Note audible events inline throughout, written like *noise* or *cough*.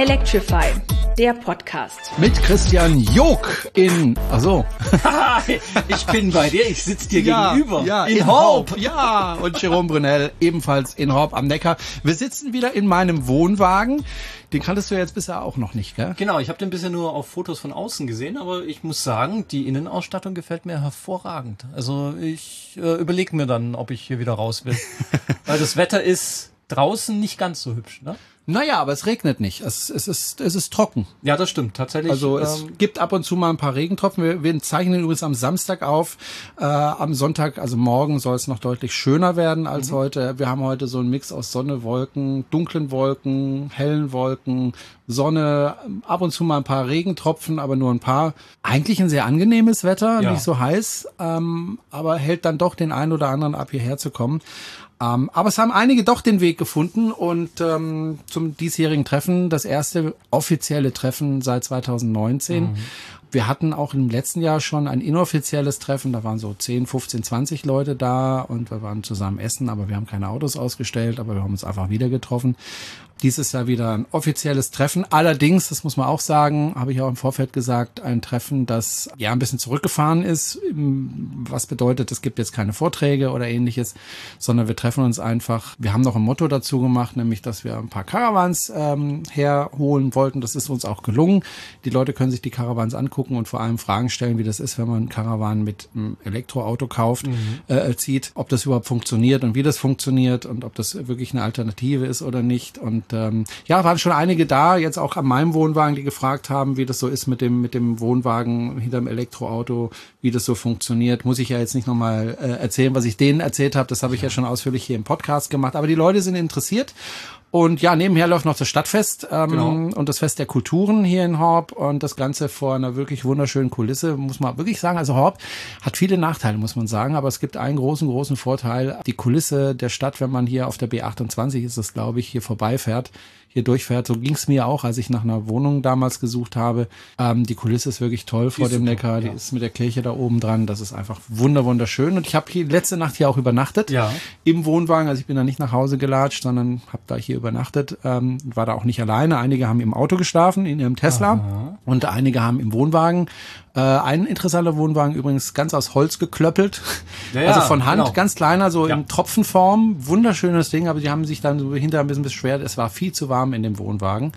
Electrify, der Podcast. Mit Christian Jog in, also ich bin bei dir, ich sitze dir ja, gegenüber. Ja, in, in Horb. Horb. Ja, und Jerome Brunel ebenfalls in Horb am Neckar. Wir sitzen wieder in meinem Wohnwagen. Den kanntest du ja jetzt bisher auch noch nicht, gell? Genau, ich habe den bisher nur auf Fotos von außen gesehen, aber ich muss sagen, die Innenausstattung gefällt mir hervorragend. Also ich äh, überlege mir dann, ob ich hier wieder raus will. *laughs* Weil das Wetter ist draußen nicht ganz so hübsch, ne? Naja, aber es regnet nicht. Es, es, ist, es ist trocken. Ja, das stimmt, tatsächlich. Also es ähm, gibt ab und zu mal ein paar Regentropfen. Wir, wir zeichnen übrigens am Samstag auf. Äh, am Sonntag, also morgen, soll es noch deutlich schöner werden als mhm. heute. Wir haben heute so einen Mix aus Sonne, Wolken, dunklen Wolken, hellen Wolken, Sonne, ab und zu mal ein paar Regentropfen, aber nur ein paar. Eigentlich ein sehr angenehmes Wetter, ja. nicht so heiß, ähm, aber hält dann doch den einen oder anderen ab, hierher zu kommen. Ähm, aber es haben einige doch den Weg gefunden und ähm, zum diesjährigen Treffen, das erste offizielle Treffen seit 2019. Mhm. Wir hatten auch im letzten Jahr schon ein inoffizielles Treffen, da waren so 10, 15, 20 Leute da und wir waren zusammen essen, aber wir haben keine Autos ausgestellt, aber wir haben uns einfach wieder getroffen. Dieses Jahr wieder ein offizielles Treffen. Allerdings, das muss man auch sagen, habe ich auch im Vorfeld gesagt, ein Treffen, das ja ein bisschen zurückgefahren ist. Was bedeutet, es gibt jetzt keine Vorträge oder ähnliches, sondern wir treffen uns einfach. Wir haben noch ein Motto dazu gemacht, nämlich, dass wir ein paar Caravans ähm, herholen wollten. Das ist uns auch gelungen. Die Leute können sich die Caravans angucken und vor allem Fragen stellen, wie das ist, wenn man ein Caravan mit einem Elektroauto kauft, mhm. äh, zieht, ob das überhaupt funktioniert und wie das funktioniert und ob das wirklich eine Alternative ist oder nicht. Und ähm, ja, waren schon einige da, jetzt auch an meinem Wohnwagen, die gefragt haben, wie das so ist mit dem, mit dem Wohnwagen hinterm Elektroauto, wie das so funktioniert. Muss ich ja jetzt nicht nochmal äh, erzählen, was ich denen erzählt habe. Das habe ich ja schon ausführlich hier im Podcast gemacht. Aber die Leute sind interessiert. Und ja, nebenher läuft noch das Stadtfest ähm, genau. und das Fest der Kulturen hier in Horb und das Ganze vor einer wirklich wunderschönen Kulisse, muss man wirklich sagen. Also Horb hat viele Nachteile, muss man sagen, aber es gibt einen großen, großen Vorteil. Die Kulisse der Stadt, wenn man hier auf der B28 ist es, glaube ich, hier vorbeifährt, hier durchfährt. So ging es mir auch, als ich nach einer Wohnung damals gesucht habe. Ähm, die Kulisse ist wirklich toll vor dem super, Neckar. Die ja. ist mit der Kirche da oben dran. Das ist einfach wunder wunderschön. Und ich habe hier letzte Nacht hier auch übernachtet ja. im Wohnwagen. Also ich bin da nicht nach Hause gelatscht, sondern habe da hier übernachtet. Ähm, war da auch nicht alleine. Einige haben im Auto geschlafen in ihrem Tesla Aha. und einige haben im Wohnwagen äh, ein interessanter Wohnwagen übrigens ganz aus Holz geklöppelt. Ja, also von Hand, genau. ganz kleiner, so ja. in Tropfenform. Wunderschönes Ding, aber die haben sich dann so hinterher ein bisschen beschwert. Es war viel zu warm in dem Wohnwagen,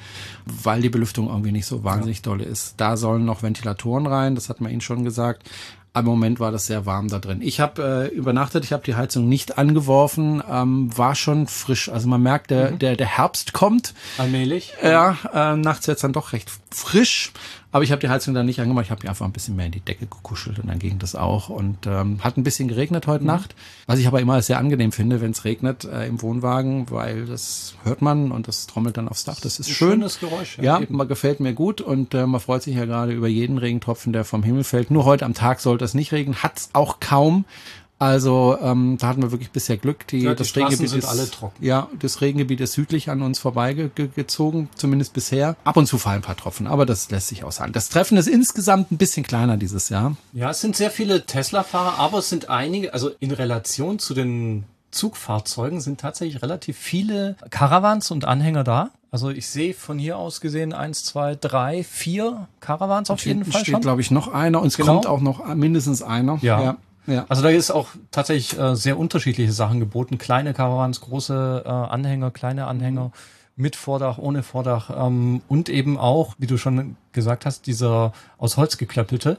weil die Belüftung irgendwie nicht so wahnsinnig ja. dolle ist. Da sollen noch Ventilatoren rein, das hat man ihnen schon gesagt. Am Moment war das sehr warm da drin. Ich habe äh, übernachtet, ich habe die Heizung nicht angeworfen, ähm, war schon frisch. Also man merkt, der, mhm. der, der Herbst kommt. Allmählich. Ja, äh, nachts jetzt dann doch recht frisch. Aber ich habe die Heizung dann nicht angemacht. Ich habe die einfach ein bisschen mehr in die Decke gekuschelt und dann ging das auch. Und ähm, hat ein bisschen geregnet heute mhm. Nacht. Was ich aber immer sehr angenehm finde, wenn es regnet äh, im Wohnwagen, weil das hört man und das trommelt dann aufs Dach. Das ist ein schön. Schönes Geräusch. Ja, ja man gefällt mir gut und äh, man freut sich ja gerade über jeden Regentropfen, der vom Himmel fällt. Nur heute am Tag sollte es nicht regnen. Hat's auch kaum. Also ähm, da hatten wir wirklich bisher Glück. Die, ja, die das Straßen Regengebiet ist, alle trocken. Ja, das Regengebiet ist südlich an uns vorbeigezogen, zumindest bisher. Ab und zu fallen ein paar Tropfen, aber das lässt sich aushalten. Das Treffen ist insgesamt ein bisschen kleiner dieses Jahr. Ja, es sind sehr viele Tesla-Fahrer, aber es sind einige, also in Relation zu den Zugfahrzeugen sind tatsächlich relativ viele Caravans und Anhänger da. Also ich sehe von hier aus gesehen eins, zwei, drei, vier Caravans auf jeden Fall steht, glaube ich, noch einer und es genau. kommt auch noch mindestens einer. Ja. ja. Ja. Also da ist auch tatsächlich äh, sehr unterschiedliche Sachen geboten. Kleine Caravans, große äh, Anhänger, kleine Anhänger. Mhm mit Vordach, ohne Vordach ähm, und eben auch, wie du schon gesagt hast, dieser aus Holz geklöppelte.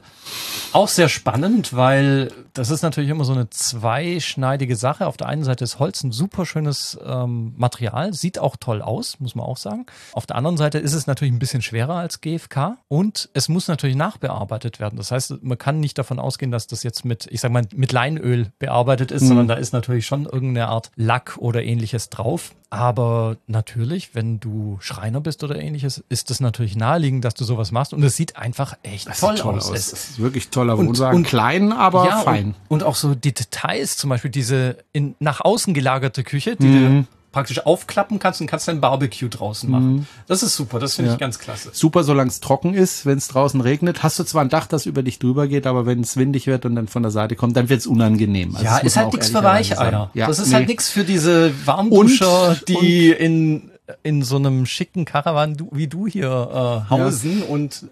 Auch sehr spannend, weil das ist natürlich immer so eine zweischneidige Sache. Auf der einen Seite ist Holz ein super schönes ähm, Material, sieht auch toll aus, muss man auch sagen. Auf der anderen Seite ist es natürlich ein bisschen schwerer als GFK und es muss natürlich nachbearbeitet werden. Das heißt, man kann nicht davon ausgehen, dass das jetzt mit, ich sag mal, mit Leinöl bearbeitet ist, mhm. sondern da ist natürlich schon irgendeine Art Lack oder ähnliches drauf. Aber natürlich, wenn du Schreiner bist oder ähnliches, ist es natürlich naheliegend, dass du sowas machst. Und es sieht einfach echt das toll, toll aus. aus. Es ist wirklich toller Wohnwagen. Und, klein, aber ja, fein. Und, und, auch so die Details, zum Beispiel diese in, nach außen gelagerte Küche, die mhm. du praktisch aufklappen kannst und kannst dein Barbecue draußen machen. Mhm. Das ist super, das finde ja. ich ganz klasse. Super, solange es trocken ist, wenn es draußen regnet. Hast du zwar ein Dach, das über dich drüber geht, aber wenn es windig wird und dann von der Seite kommt, dann wird es unangenehm. Also ja, ist halt nichts für Weicheier. Ja, das ist halt nee. halt nichts für diese Warmduscher, und, die und in in so einem schicken Caravan du, wie du hier äh, hausen ja. und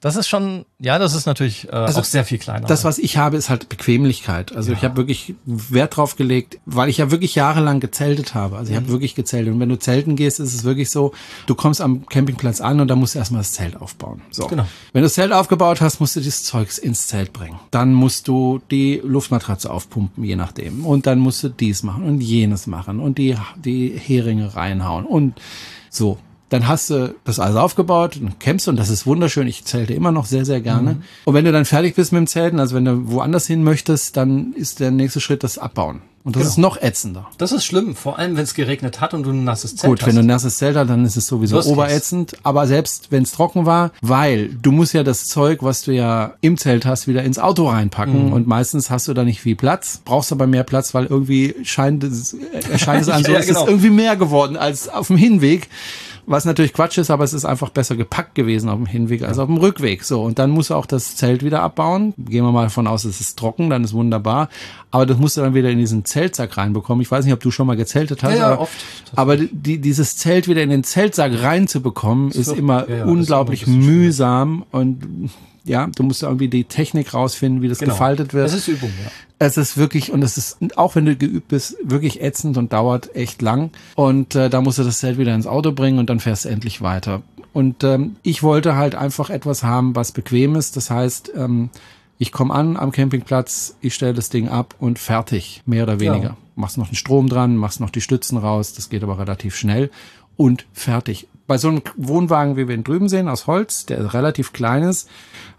das ist schon, ja, das ist natürlich äh, also auch sehr viel kleiner. Das, was ich habe, ist halt Bequemlichkeit. Also ja. ich habe wirklich Wert drauf gelegt, weil ich ja wirklich jahrelang gezeltet habe. Also ich mhm. habe wirklich gezeltet. Und wenn du zelten gehst, ist es wirklich so, du kommst am Campingplatz an und da musst du erstmal das Zelt aufbauen. So. Genau. Wenn du das Zelt aufgebaut hast, musst du dieses Zeugs ins Zelt bringen. Dann musst du die Luftmatratze aufpumpen, je nachdem. Und dann musst du dies machen und jenes machen und die, die Heringe reinhauen und so dann hast du das alles aufgebaut und campst und das ist wunderschön. Ich zelte immer noch sehr, sehr gerne. Mhm. Und wenn du dann fertig bist mit dem Zelten, also wenn du woanders hin möchtest, dann ist der nächste Schritt das Abbauen. Und das genau. ist noch ätzender. Das ist schlimm, vor allem wenn es geregnet hat und du ein nasses Zelt Gut, hast. wenn du ein nasses Zelt hast, dann ist es sowieso oberätzend. Aber selbst wenn es trocken war, weil du musst ja das Zeug, was du ja im Zelt hast, wieder ins Auto reinpacken. Mhm. Und meistens hast du da nicht viel Platz, brauchst aber mehr Platz, weil irgendwie scheint es, erscheint es an *laughs* so, ja, genau. es ist irgendwie mehr geworden als auf dem Hinweg was natürlich Quatsch ist, aber es ist einfach besser gepackt gewesen auf dem Hinweg als auf dem Rückweg. So, und dann musst du auch das Zelt wieder abbauen. Gehen wir mal davon aus, es ist trocken, dann ist wunderbar. Aber das musst du dann wieder in diesen Zeltsack reinbekommen. Ich weiß nicht, ob du schon mal gezeltet hast, ja, aber, oft. aber die, dieses Zelt wieder in den Zeltsack reinzubekommen, ist so, immer ja, unglaublich immer mühsam und ja, du musst irgendwie die Technik rausfinden, wie das genau. gefaltet wird. Es ist Übung, ja. Es ist wirklich, und es ist, auch wenn du geübt bist, wirklich ätzend und dauert echt lang. Und äh, da musst du das Zelt wieder ins Auto bringen und dann fährst du endlich weiter. Und ähm, ich wollte halt einfach etwas haben, was bequem ist. Das heißt, ähm, ich komme an am Campingplatz, ich stelle das Ding ab und fertig, mehr oder weniger. Ja. Machst noch den Strom dran, machst noch die Stützen raus, das geht aber relativ schnell und fertig. Bei so einem Wohnwagen, wie wir ihn drüben sehen, aus Holz, der relativ klein ist,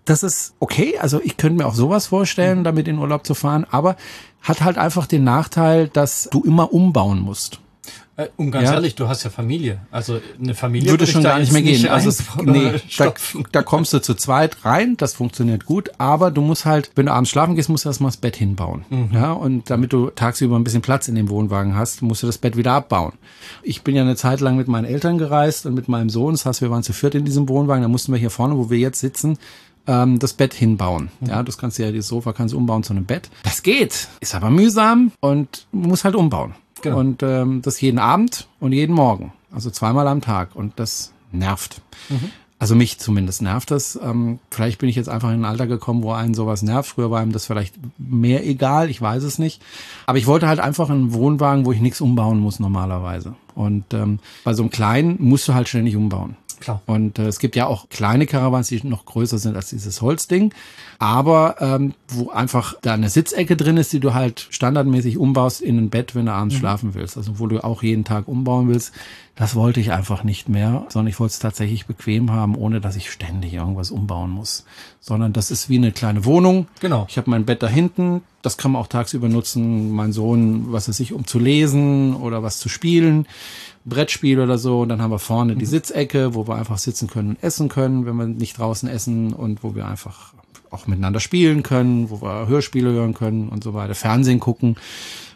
das ist okay. Also ich könnte mir auch sowas vorstellen, damit in Urlaub zu fahren, aber hat halt einfach den Nachteil, dass du immer umbauen musst. Äh, und ganz ja. ehrlich, du hast ja Familie. Also eine Familie würde schon gar nicht mehr gehen. Also es, nee, da, da, kommst du zu zweit rein, das funktioniert gut, aber du musst halt, wenn du abends schlafen gehst, musst du erstmal das Bett hinbauen. Mhm. Ja, und damit du tagsüber ein bisschen Platz in dem Wohnwagen hast, musst du das Bett wieder abbauen. Ich bin ja eine Zeit lang mit meinen Eltern gereist und mit meinem Sohn. Das heißt, wir waren zu viert in diesem Wohnwagen. Da mussten wir hier vorne, wo wir jetzt sitzen, ähm, das Bett hinbauen. Mhm. Ja, das kannst du ja, das Sofa kannst du umbauen zu einem Bett. Das geht, ist aber mühsam und muss halt umbauen. Genau. Und ähm, das jeden Abend und jeden Morgen. Also zweimal am Tag. Und das nervt. Mhm. Also mich zumindest nervt das. Ähm, vielleicht bin ich jetzt einfach in ein Alter gekommen, wo einen sowas nervt. Früher war ihm das vielleicht mehr egal, ich weiß es nicht. Aber ich wollte halt einfach einen Wohnwagen, wo ich nichts umbauen muss normalerweise. Und ähm, bei so einem kleinen musst du halt ständig umbauen. Klar. Und äh, es gibt ja auch kleine Caravans, die noch größer sind als dieses Holzding, aber ähm, wo einfach da eine Sitzecke drin ist, die du halt standardmäßig umbaust in ein Bett, wenn du abends mhm. schlafen willst. Also wo du auch jeden Tag umbauen willst. Das wollte ich einfach nicht mehr, sondern ich wollte es tatsächlich bequem haben, ohne dass ich ständig irgendwas umbauen muss. Sondern das ist wie eine kleine Wohnung. Genau. Ich habe mein Bett da hinten. Das kann man auch tagsüber nutzen. Mein Sohn, was es sich um zu lesen oder was zu spielen. Brettspiel oder so. Und dann haben wir vorne die mhm. Sitzecke, wo wir einfach sitzen können und essen können, wenn wir nicht draußen essen und wo wir einfach auch miteinander spielen können, wo wir Hörspiele hören können und so weiter, Fernsehen gucken,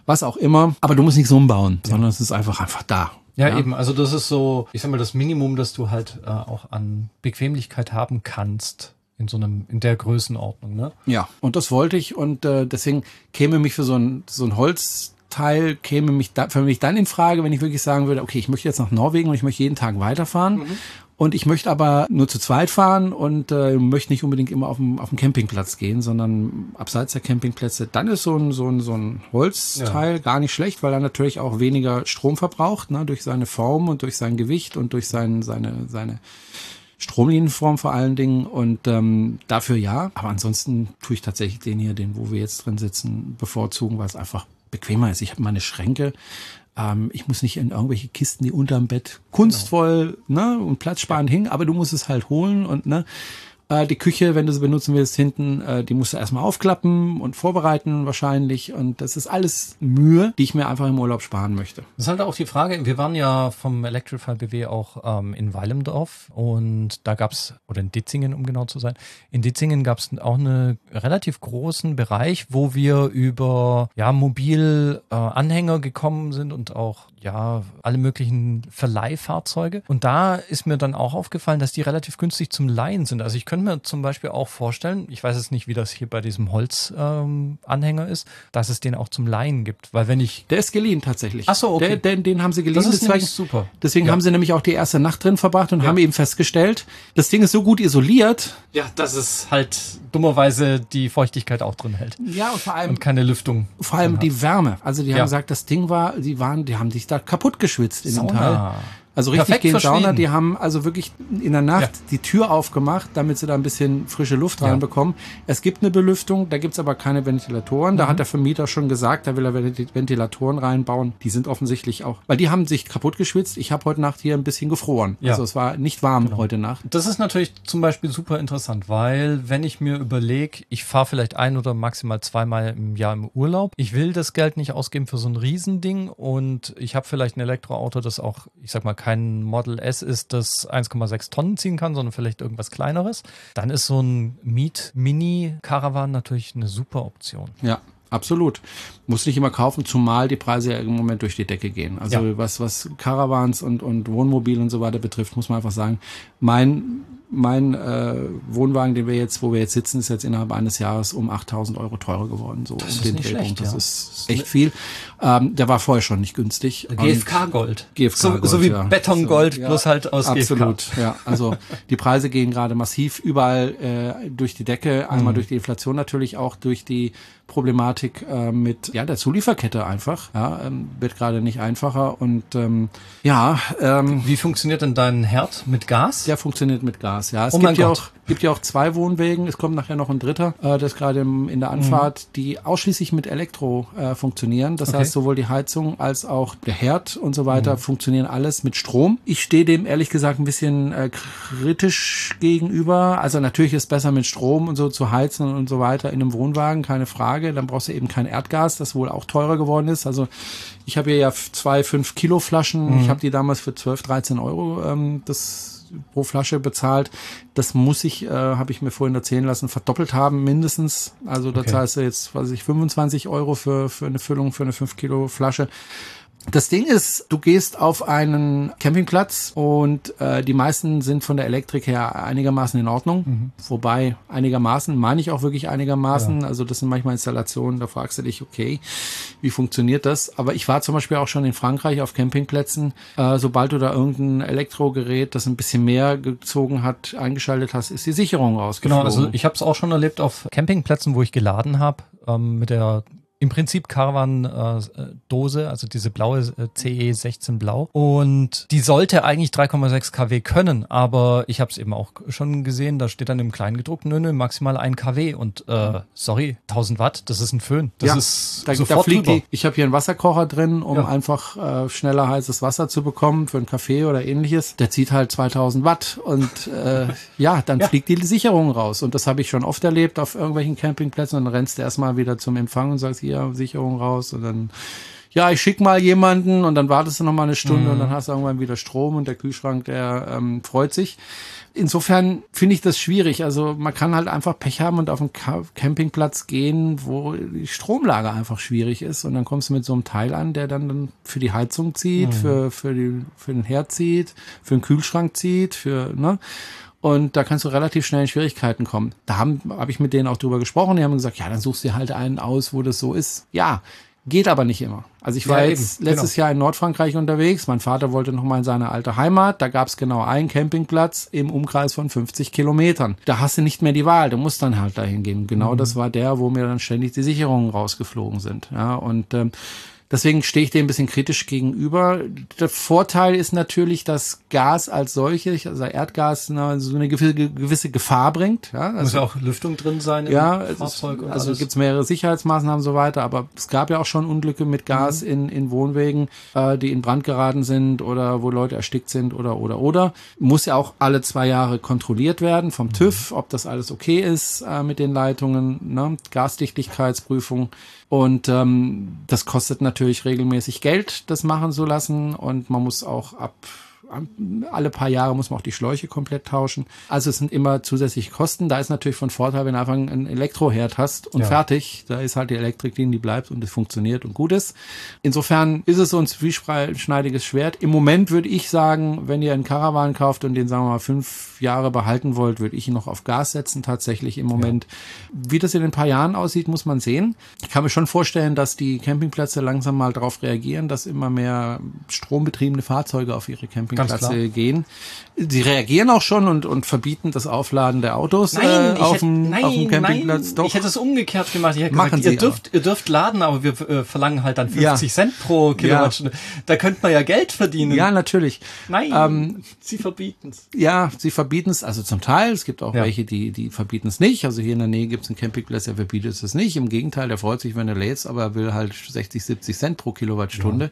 was auch immer. Aber du musst nichts umbauen, ja. sondern es ist einfach einfach da. Ja, ja, eben. Also das ist so, ich sag mal, das Minimum, das du halt äh, auch an Bequemlichkeit haben kannst in so einem, in der Größenordnung, ne? Ja, und das wollte ich und äh, deswegen käme mich für so ein, so ein Holz Teil käme mich da, für mich dann in Frage, wenn ich wirklich sagen würde, okay, ich möchte jetzt nach Norwegen und ich möchte jeden Tag weiterfahren. Mhm. Und ich möchte aber nur zu zweit fahren und äh, möchte nicht unbedingt immer auf dem, auf dem Campingplatz gehen, sondern abseits der Campingplätze. Dann ist so ein, so ein, so ein Holzteil ja. gar nicht schlecht, weil er natürlich auch weniger Strom verbraucht, ne, durch seine Form und durch sein Gewicht und durch sein, seine, seine Stromlinienform vor allen Dingen. Und ähm, dafür ja. Aber ansonsten tue ich tatsächlich den hier, den, wo wir jetzt drin sitzen, bevorzugen, weil es einfach bequemer ist. Ich habe meine Schränke. Ähm, ich muss nicht in irgendwelche Kisten, die unterm Bett kunstvoll genau. ne, und platzsparend hängen, aber du musst es halt holen und ne, äh, die Küche, wenn du sie benutzen willst, hinten, äh, die musst du erstmal aufklappen und vorbereiten wahrscheinlich. Und das ist alles Mühe, die ich mir einfach im Urlaub sparen möchte. Das ist halt auch die Frage, wir waren ja vom Electrify BW auch ähm, in Weilendorf und da gab's oder in Ditzingen, um genau zu sein, in Ditzingen gab's auch einen relativ großen Bereich, wo wir über ja, Mobilanhänger äh, gekommen sind und auch ja, alle möglichen Verleihfahrzeuge. Und da ist mir dann auch aufgefallen, dass die relativ günstig zum Leihen sind. Also ich könnte könnte mir zum Beispiel auch vorstellen, ich weiß jetzt nicht, wie das hier bei diesem Holzanhänger ähm, ist, dass es den auch zum Leihen gibt. Weil wenn ich. Der ist geliehen tatsächlich. Ach so, okay. Der, den, den haben sie geliehen. Das ist deswegen, super. Deswegen Ja. haben sie nämlich auch die erste Nacht drin verbracht und Ja. haben eben festgestellt, das Ding ist so gut isoliert. Ja, dass es halt dummerweise die Feuchtigkeit auch drin hält. Ja, und vor allem Und keine Lüftung. Vor allem die Wärme. Also die haben Ja. gesagt, das Ding war, die waren, die haben sich da kaputt geschwitzt in dem Sauna. Teil. Also richtig gehen Sauna, die haben also wirklich in der Nacht Ja. die Tür aufgemacht, damit sie da ein bisschen frische Luft Ja. reinbekommen. Es gibt eine Belüftung, da gibt's aber keine Ventilatoren. Mhm. Da hat der Vermieter schon gesagt, da will er Venti- Ventilatoren reinbauen. Die sind offensichtlich auch, weil die haben sich kaputt geschwitzt. Ich habe heute Nacht hier ein bisschen gefroren. Ja. Also es war nicht warm heute Nacht. Das ist natürlich zum Beispiel super interessant, weil wenn ich mir überlege, ich fahre vielleicht ein oder maximal zweimal im Jahr im Urlaub, ich will das Geld nicht ausgeben für so ein Riesending und ich habe vielleicht ein Elektroauto, das auch, ich sag mal, kein Model S ist, das 1,6 Tonnen ziehen kann, sondern vielleicht irgendwas kleineres, dann ist so ein Miet-Mini-Caravan natürlich eine super Option. Ja, absolut. Muss nicht immer kaufen, zumal die Preise ja im Moment durch die Decke gehen. Also Ja. was, was Caravans und, und Wohnmobil und so weiter betrifft, muss man einfach sagen, mein, mein äh, Wohnwagen, den wir jetzt, wo wir jetzt sitzen, ist jetzt innerhalb eines Jahres um 8000 Euro teurer geworden. So ist um den nicht schlecht, Das ja. ist echt viel. Ähm, der war vorher schon nicht günstig. Und- GFK-Gold. GFK so, so Gold, wie ja. Betongold, So, ja. bloß halt aus Absolut, GFK. ja. Also die Preise gehen gerade massiv überall äh, durch die Decke. Einmal Mhm. durch die Inflation natürlich, auch durch die Problematik äh, mit ja der Zulieferkette einfach. Ja, ähm, wird gerade nicht einfacher und ähm, ja, ähm, Wie funktioniert denn dein Herd mit Gas? der funktioniert mit Gas. Ja, es Oh gibt ja Gott. auch gibt ja auch zwei Wohnwegen. Es kommt nachher noch ein dritter, äh, das gerade im, in der Anfahrt, die ausschließlich mit Elektro äh, funktionieren. Das Mhm. Okay. heißt, sowohl die Heizung als auch der Herd und so weiter Mhm. funktionieren alles mit Strom. Ich stehe dem ehrlich gesagt ein bisschen äh, kritisch gegenüber. Also natürlich ist es besser mit Strom und so zu heizen und so weiter in einem Wohnwagen, keine Frage. Dann brauchst du eben kein Erdgas, das wohl auch teurer geworden ist. Also ich habe hier ja zwei 5 Kilo Flaschen. Mhm. Ich habe die damals für 12, 13 Euro ähm, das pro Flasche bezahlt. Das muss ich, äh, habe ich mir vorhin erzählen lassen, verdoppelt haben mindestens. Also da Okay. zahlst du jetzt, weiß ich, 25 Euro für, für eine Füllung für eine 5 Kilo Flasche. Das Ding ist, du gehst auf einen Campingplatz und äh, die meisten sind von der Elektrik her einigermaßen in Ordnung. Wobei einigermaßen, meine ich auch wirklich einigermaßen. Also das sind manchmal Installationen, da fragst du dich, okay, wie funktioniert das? Aber ich war zum Beispiel auch schon in Frankreich auf Campingplätzen. Äh, sobald du da irgendein Elektrogerät, das ein bisschen mehr gezogen hat, eingeschaltet hast, ist die Sicherung rausgeflogen. Genau, also ich habe es auch schon erlebt auf Campingplätzen, wo ich geladen habe, ähm, mit der im Prinzip Caravan-Dose, also diese blaue äh, CE 16 Blau. Und die sollte eigentlich 3,6 kW können, aber ich habe es eben auch schon gesehen, da steht dann im Kleingedruckten, nö, nö, maximal 1 kW. Und äh, sorry, 1000 Watt, das ist ein Föhn. Das ja, ist da, da sofort fliegt drüber. die, ich habe hier einen Wasserkocher drin, um Ja. einfach äh, schneller heißes Wasser zu bekommen für einen Kaffee oder ähnliches. Der zieht halt 2000 Watt und äh, ja, dann *laughs* Ja. fliegt die Sicherung raus. Und das habe ich schon oft erlebt auf irgendwelchen Campingplätzen. Und dann rennst du erstmal wieder zum Empfang und sagst, hier, Sicherung raus. Und dann, ja, ich schick mal jemanden und dann wartest du noch mal eine Stunde Mhm. und dann hast du irgendwann wieder Strom und der Kühlschrank, der ähm, freut sich. Insofern finde ich das schwierig. Also man kann halt einfach Pech haben und auf einen Ca- Campingplatz gehen, wo die Stromlage einfach schwierig ist. Und dann kommst du mit so einem Teil an, der dann, dann für die Heizung zieht, für, für, die, für den Herd zieht, für den Kühlschrank zieht, für, ne? Und da kannst du relativ schnell in Schwierigkeiten kommen. Da haben habe ich mit denen auch drüber gesprochen. Die haben gesagt, ja, dann suchst du halt einen aus, wo das so ist. Ja, geht aber nicht immer. Also ich war Ja, jetzt eben, letztes Jahr in Nordfrankreich unterwegs. Mein Vater wollte noch mal in seine alte Heimat. Da gab es genau einen Campingplatz im Umkreis von 50 Kilometern. Da hast du nicht mehr die Wahl. Du musst dann halt dahin gehen. Genau das war der, wo mir dann ständig die Sicherungen rausgeflogen sind. Ja, und ähm, Deswegen stehe ich dem ein bisschen kritisch gegenüber. Der Vorteil ist natürlich, dass Gas als solches, also Erdgas, na, so eine gewisse, Gefahr bringt. Ja, Muss also, ja auch Lüftung drin sein im ja, es ist, Fahrzeug und also alles. gibt's mehrere Sicherheitsmaßnahmen und so weiter, aber es gab ja auch schon Unglücke mit Gas Mhm. in, in Wohnwegen, äh, die in Brand geraten sind oder wo Leute erstickt sind oder oder oder. Muss ja auch alle zwei Jahre kontrolliert werden Mhm. vom TÜV, ob das alles okay ist äh, mit den Leitungen, ne? Gasdichtigkeitsprüfung. Und ähm, das kostet natürlich regelmäßig Geld, das machen zu lassen. Und man muss auch ab alle paar Jahre muss man auch die Schläuche komplett tauschen. Also es sind immer zusätzliche Kosten. Da ist natürlich von Vorteil, wenn du einfach einen Elektroherd hast und Ja. fertig. Da ist halt die Elektriklinie, die bleibt und es funktioniert und gut ist. Insofern ist es so ein zwieschneidiges Schwert. Im Moment würde ich sagen, wenn ihr einen Caravan kauft und den, sagen wir mal, fünf Jahre behalten wollt, würde ich ihn noch auf Gas setzen, tatsächlich im Moment. Wie das in ein paar Jahren aussieht, muss man sehen. Ich kann mir schon vorstellen, dass die Campingplätze langsam mal darauf reagieren, dass immer mehr strombetriebene Fahrzeuge auf ihre Campingplätze klar. gehen. Sie reagieren auch schon und, und verbieten das Aufladen der Autos äh, ich auf, hätte- dem, auf dem Campingplatz. Nein, Doch. ich hätte es umgekehrt gemacht. Ich hätte Machen gesagt, ihr dürft, ihr dürft laden, aber wir äh, verlangen halt dann 50 Ja. Cent pro Kilowattstunde. Da könnte man ja Geld verdienen. ja, natürlich. Nein, ähm, sie verbieten es. Ja, sie verbieten es, also zum Teil. Es gibt auch Ja. welche, die, die verbieten es nicht. Also hier in der Nähe gibt es einen Campingplatz, der verbietet es nicht. Im Gegenteil, der freut sich, wenn er lädst, aber er will halt 60, 70 Cent pro Kilowattstunde.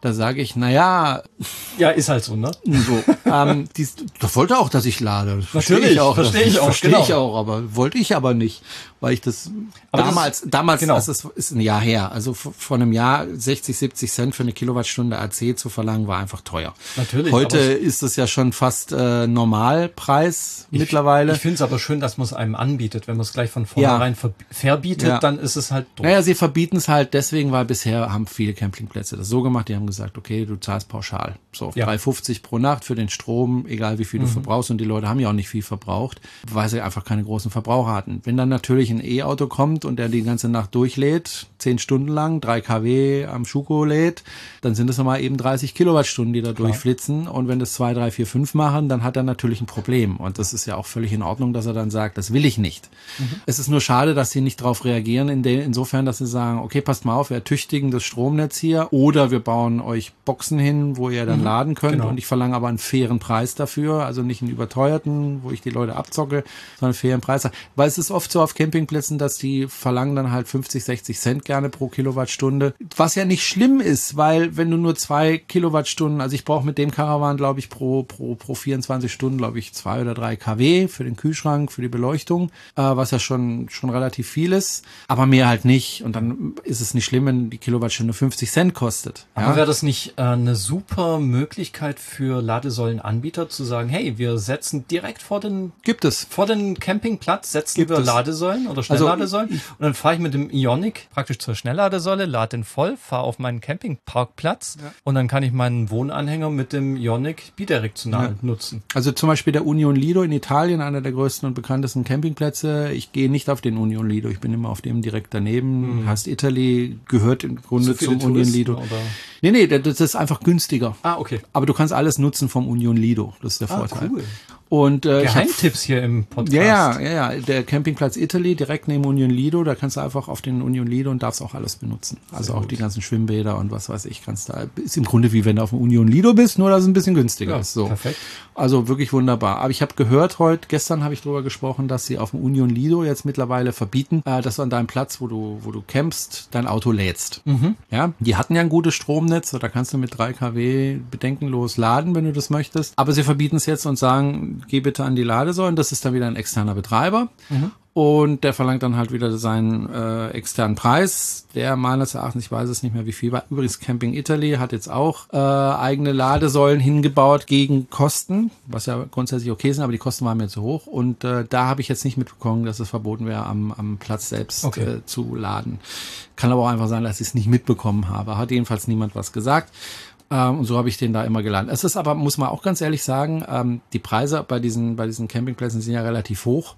Da sage ich, na ja, Ja, ist halt so, ne? so, ähm, dies, das wollte auch, dass ich lade. Das verstehe ich auch. verstehe ich auch, Verstehe genau. ich auch, aber wollte ich aber nicht, weil ich das Aber das- damals, damals, genau. das ist, ist ein Jahr her. Also vor einem Jahr 60, 70 Cent für eine Kilowattstunde AC zu verlangen, war einfach teuer. Natürlich, Heute ist es ja schon fast äh, Normalpreis mittlerweile. Ich finde es aber schön, dass man es einem anbietet. Wenn man es gleich von vornherein ver verbietet, Ja. dann ist es halt doof. Naja, sie verbieten es halt deswegen, weil bisher haben viele Campingplätze das so gemacht, die haben gesagt, okay, du zahlst pauschal. So, Ja. 3,50 pro Nacht für den Strom, egal wie viel du verbrauchst. Und die Leute haben ja auch nicht viel verbraucht, weil sie einfach keine großen Verbraucher hatten. Wenn dann natürlich ein E-Auto kommt und der die ganze Nacht durchlädt, 10 Stunden lang, 3 kW am Schuko lädt, dann sind es nochmal eben 30 Kilowattstunden, die da durchflitzen. Und wenn das 2, 3, 4, 5 machen, dann hat er natürlich ein Problem. Und das ist ja auch völlig in Ordnung, dass er dann sagt, das will ich nicht. Es ist nur schade, dass sie nicht darauf reagieren, in de, insofern, dass sie sagen, okay, passt mal auf, wir ertüchtigen das Stromnetz hier oder wir bauen euch Boxen hin, wo ihr dann laden könnt genau. und ich verlange aber einen fairen Preis dafür, also nicht einen überteuerten, wo ich die Leute abzocke, sondern einen fairen Preis. Weil es ist oft so auf Campingplätzen, dass die verlangen dann halt 50, 60 Cent gerne pro Kilowattstunde, was ja nicht schlimm ist, weil wenn du nur zwei Kilowattstunden, also ich brauche mit dem Caravan, glaube ich, pro, pro, pro 24 Stunden, glaube ich, zwei oder drei kW für den Kühlschrank, für die Beleuchtung, äh, was ja schon, schon relativ viel ist, aber mehr halt nicht. Und dann ist es nicht schlimm, wenn die Kilowattstunde 50 Cent kostet. Aber wäre das nicht äh, eine super Möglichkeit für Ladesäulenanbieter zu sagen, hey, wir setzen direkt vor den Gibt es. vor den Campingplatz setzen Gibt wir es. Ladesäulen oder Also, Schnellladesäulen und dann fahre ich mit dem Ionic praktisch zur Schnellladesäule, lade den voll, fahre auf meinen Campingparkplatz und dann kann ich meinen Wohnanhänger mit dem Ionic bidirektional nutzen. Also zum Beispiel der Union Lido in Italien, einer der größten und bekanntesten Campingplätze. Ich gehe nicht auf den Union Lido, ich bin immer auf dem direkt daneben. Heißt Italy, gehört im Grunde viele zum Union Touristen, Lido. oder? Nee, nee, das ist einfach günstiger. Ah, okay. Aber du kannst alles nutzen vom Union Lido. Das ist der Ah, Vorteil. cool. Und äh, Geheimtipps hier im Podcast. ja, ja, ja, der Campingplatz Italy direkt neben Union Lido, da kannst du einfach auf den Union Lido und darfst auch alles benutzen. Also auch die ganzen Schwimmbäder und was weiß ich, kannst da ist im Grunde wie wenn du auf dem Union Lido bist, nur dass es ein bisschen günstiger Ja, ist. So. perfekt. Also wirklich wunderbar. Aber ich habe gehört heute, gestern habe ich drüber gesprochen, dass sie auf dem Union Lido jetzt mittlerweile verbieten, äh, dass du an deinem Platz, wo du, wo du campst, dein Auto lädst. Ja, die hatten ja ein gutes Stromnetz, so da kannst du mit 3 kW bedenkenlos laden, wenn du das möchtest. Aber sie verbieten es jetzt und sagen, geh bitte an die Ladesäulen. Das ist dann wieder ein externer Betreiber. Und der verlangt dann halt wieder seinen äh, externen Preis, der meines Erachtens, ich weiß es nicht mehr wie viel war. Übrigens Camping Italy hat jetzt auch äh, eigene Ladesäulen hingebaut gegen Kosten, was ja grundsätzlich okay sind, aber die Kosten waren mir zu hoch. Und äh, da habe ich jetzt nicht mitbekommen, dass es verboten wäre, am, am Platz selbst Okay. äh, zu laden. Kann aber auch einfach sein, dass ich es nicht mitbekommen habe. Hat jedenfalls niemand was gesagt. Ähm, und so habe ich den da immer geladen. Es ist aber, muss man auch ganz ehrlich sagen, ähm, die Preise bei diesen, bei diesen Campingplätzen sind ja relativ hoch.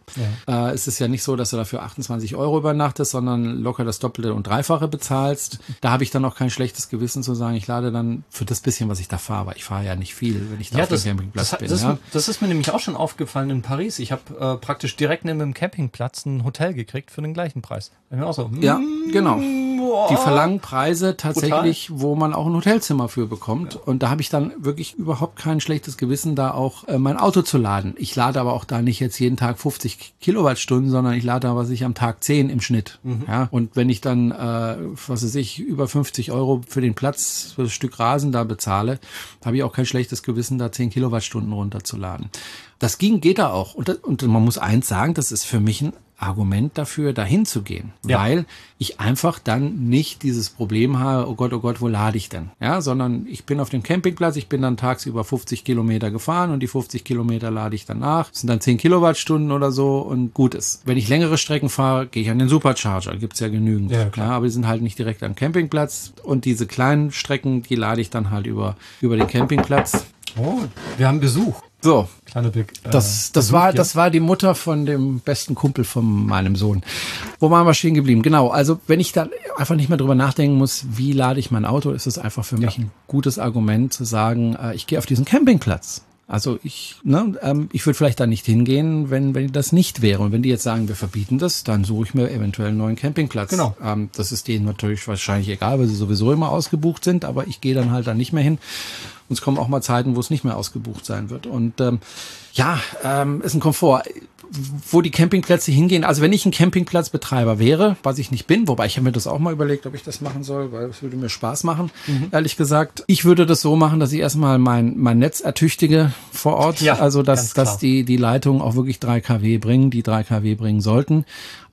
Äh, es ist ja nicht so, dass du dafür 28 Euro übernachtest, sondern locker das Doppelte und Dreifache bezahlst. Da habe ich dann auch kein schlechtes Gewissen zu sagen, ich lade dann für das bisschen, was ich da fahre, weil ich fahre ja nicht viel, wenn ich da Ja, auf dem Campingplatz das, bin. das, ja. das ist mir nämlich auch schon aufgefallen in Paris. Ich habe äh, praktisch direkt neben dem Campingplatz ein Hotel gekriegt für den gleichen Preis. So, Ja, mm, genau. boah. Die verlangen Preise tatsächlich, wo man auch ein Hotelzimmer für bekommt. Und da habe ich dann wirklich überhaupt kein schlechtes Gewissen, da auch äh, mein Auto zu laden. Ich lade aber auch da nicht jetzt jeden Tag 50 Kilowattstunden, sondern ich lade da, was ich am Tag 10 im Schnitt. Ja, und wenn ich dann, äh, was weiß ich, über 50 Euro für den Platz, für das Stück Rasen da bezahle, habe ich auch kein schlechtes Gewissen, da 10 Kilowattstunden runterzuladen. Das ging, geht da auch. Und, das, und man muss eins sagen, das ist für mich ein Argument dafür, dahin zu gehen, Ja. weil ich einfach dann nicht dieses Problem habe, oh Gott, oh Gott, wo lade ich denn? Ja, sondern ich bin auf dem Campingplatz, ich bin dann tagsüber 50 Kilometer gefahren und die 50 Kilometer lade ich dann nach. Das sind dann 10 Kilowattstunden oder so und gut ist. Wenn ich längere Strecken fahre, gehe ich an den Supercharger, gibt's ja genügend. Ja, klar. aber die sind halt nicht direkt am Campingplatz und diese kleinen Strecken, die lade ich dann halt über, über den Campingplatz. Oh, wir haben Besuch. So, Be äh, das, das war, hier. das war die Mutter von dem besten Kumpel von meinem Sohn. Wo waren wir stehen geblieben? Genau. Also, wenn ich da einfach nicht mehr drüber nachdenken muss, wie lade ich mein Auto, ist es einfach für mich Ja. ein gutes Argument zu sagen, äh, ich gehe auf diesen Campingplatz. Also ich, ne, ähm, ich würde vielleicht da nicht hingehen, wenn, wenn das nicht wäre. Und wenn die jetzt sagen, wir verbieten das, dann suche ich mir eventuell einen neuen Campingplatz. Genau. Ähm, das ist denen natürlich wahrscheinlich egal, weil sie sowieso immer ausgebucht sind, aber ich gehe dann halt da nicht mehr hin. Und es kommen auch mal Zeiten, wo es nicht mehr ausgebucht sein wird. Und ähm, ja, ähm, ist ein Komfort. Wo die Campingplätze hingehen, also wenn ich ein Campingplatzbetreiber wäre, was ich nicht bin, wobei ich habe mir das auch mal überlegt, ob ich das machen soll, weil es würde mir Spaß machen, ehrlich gesagt. Ich würde das so machen, dass ich erstmal mein, mein Netz ertüchtige vor Ort. Ja, also dass, dass die, die Leitungen auch wirklich 3 kW bringen, die 3 kW bringen sollten.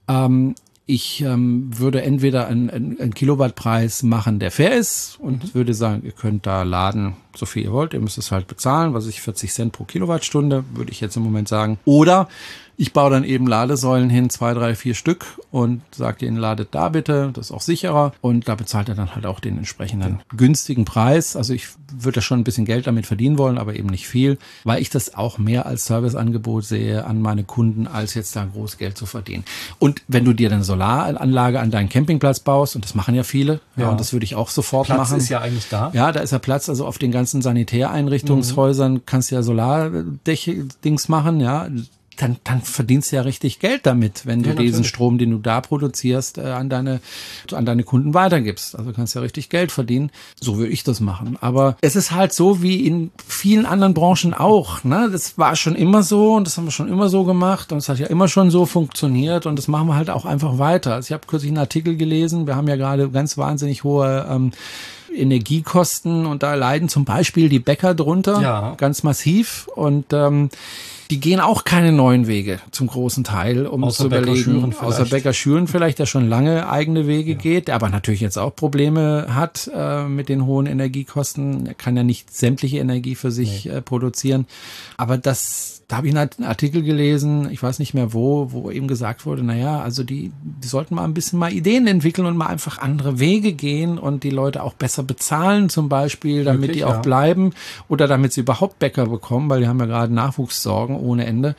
Ähm, ich ähm, würde entweder einen, einen, einen Kilowattpreis machen, der fair ist und würde sagen, ihr könnt da laden, so viel ihr wollt, ihr müsst es halt bezahlen, was ich 40 Cent pro Kilowattstunde, würde ich jetzt im Moment sagen. Oder ich baue dann eben Ladesäulen hin, zwei, drei, vier Stück und sage denen, ladet da bitte, das ist auch sicherer und da bezahlt er dann halt auch den entsprechenden günstigen Preis. Also ich würde da schon ein bisschen Geld damit verdienen wollen, aber eben nicht viel, weil ich das auch mehr als Serviceangebot sehe an meine Kunden, als jetzt da groß Geld zu verdienen. Und wenn du dir eine Solaranlage an deinen Campingplatz baust, und das machen ja viele, ja, Ja. und das würde ich auch sofort Platz machen. ist ja eigentlich da. Ja, da ist ja Platz, also auf den ganzen Sanitäreinrichtungshäusern kannst du ja Solardings machen, ja. Dann, dann verdienst du ja richtig Geld damit, wenn du Ja, diesen. Strom, den du da produzierst, äh, an deine, an deine Kunden weitergibst. Also kannst ja richtig Geld verdienen. So würde ich das machen. Aber es ist halt so wie in vielen anderen Branchen auch. Ne? Das war schon immer so und das haben wir schon immer so gemacht und es hat ja immer schon so funktioniert und das machen wir halt auch einfach weiter. Also ich habe kürzlich einen Artikel gelesen. Wir haben ja gerade ganz wahnsinnig hohe ähm, Energiekosten und da leiden zum Beispiel die Bäcker drunter Ja. ganz massiv und ähm, die gehen auch keine neuen Wege zum großen Teil, um Außer zu überlegen, außer Bäcker Schüren vielleicht, der schon lange eigene Wege geht, der aber natürlich jetzt auch Probleme hat äh, mit den hohen Energiekosten. Er kann ja nicht sämtliche Energie für sich äh, produzieren. Aber das, da habe ich einen Artikel gelesen, ich weiß nicht mehr wo, wo eben gesagt wurde, naja, also die, die sollten mal ein bisschen mal Ideen entwickeln und mal einfach andere Wege gehen und die Leute auch besser bezahlen zum Beispiel, damit Wirklich, die auch ja. bleiben oder damit sie überhaupt Bäcker bekommen, weil die haben ja gerade Nachwuchssorgen ohne Ende.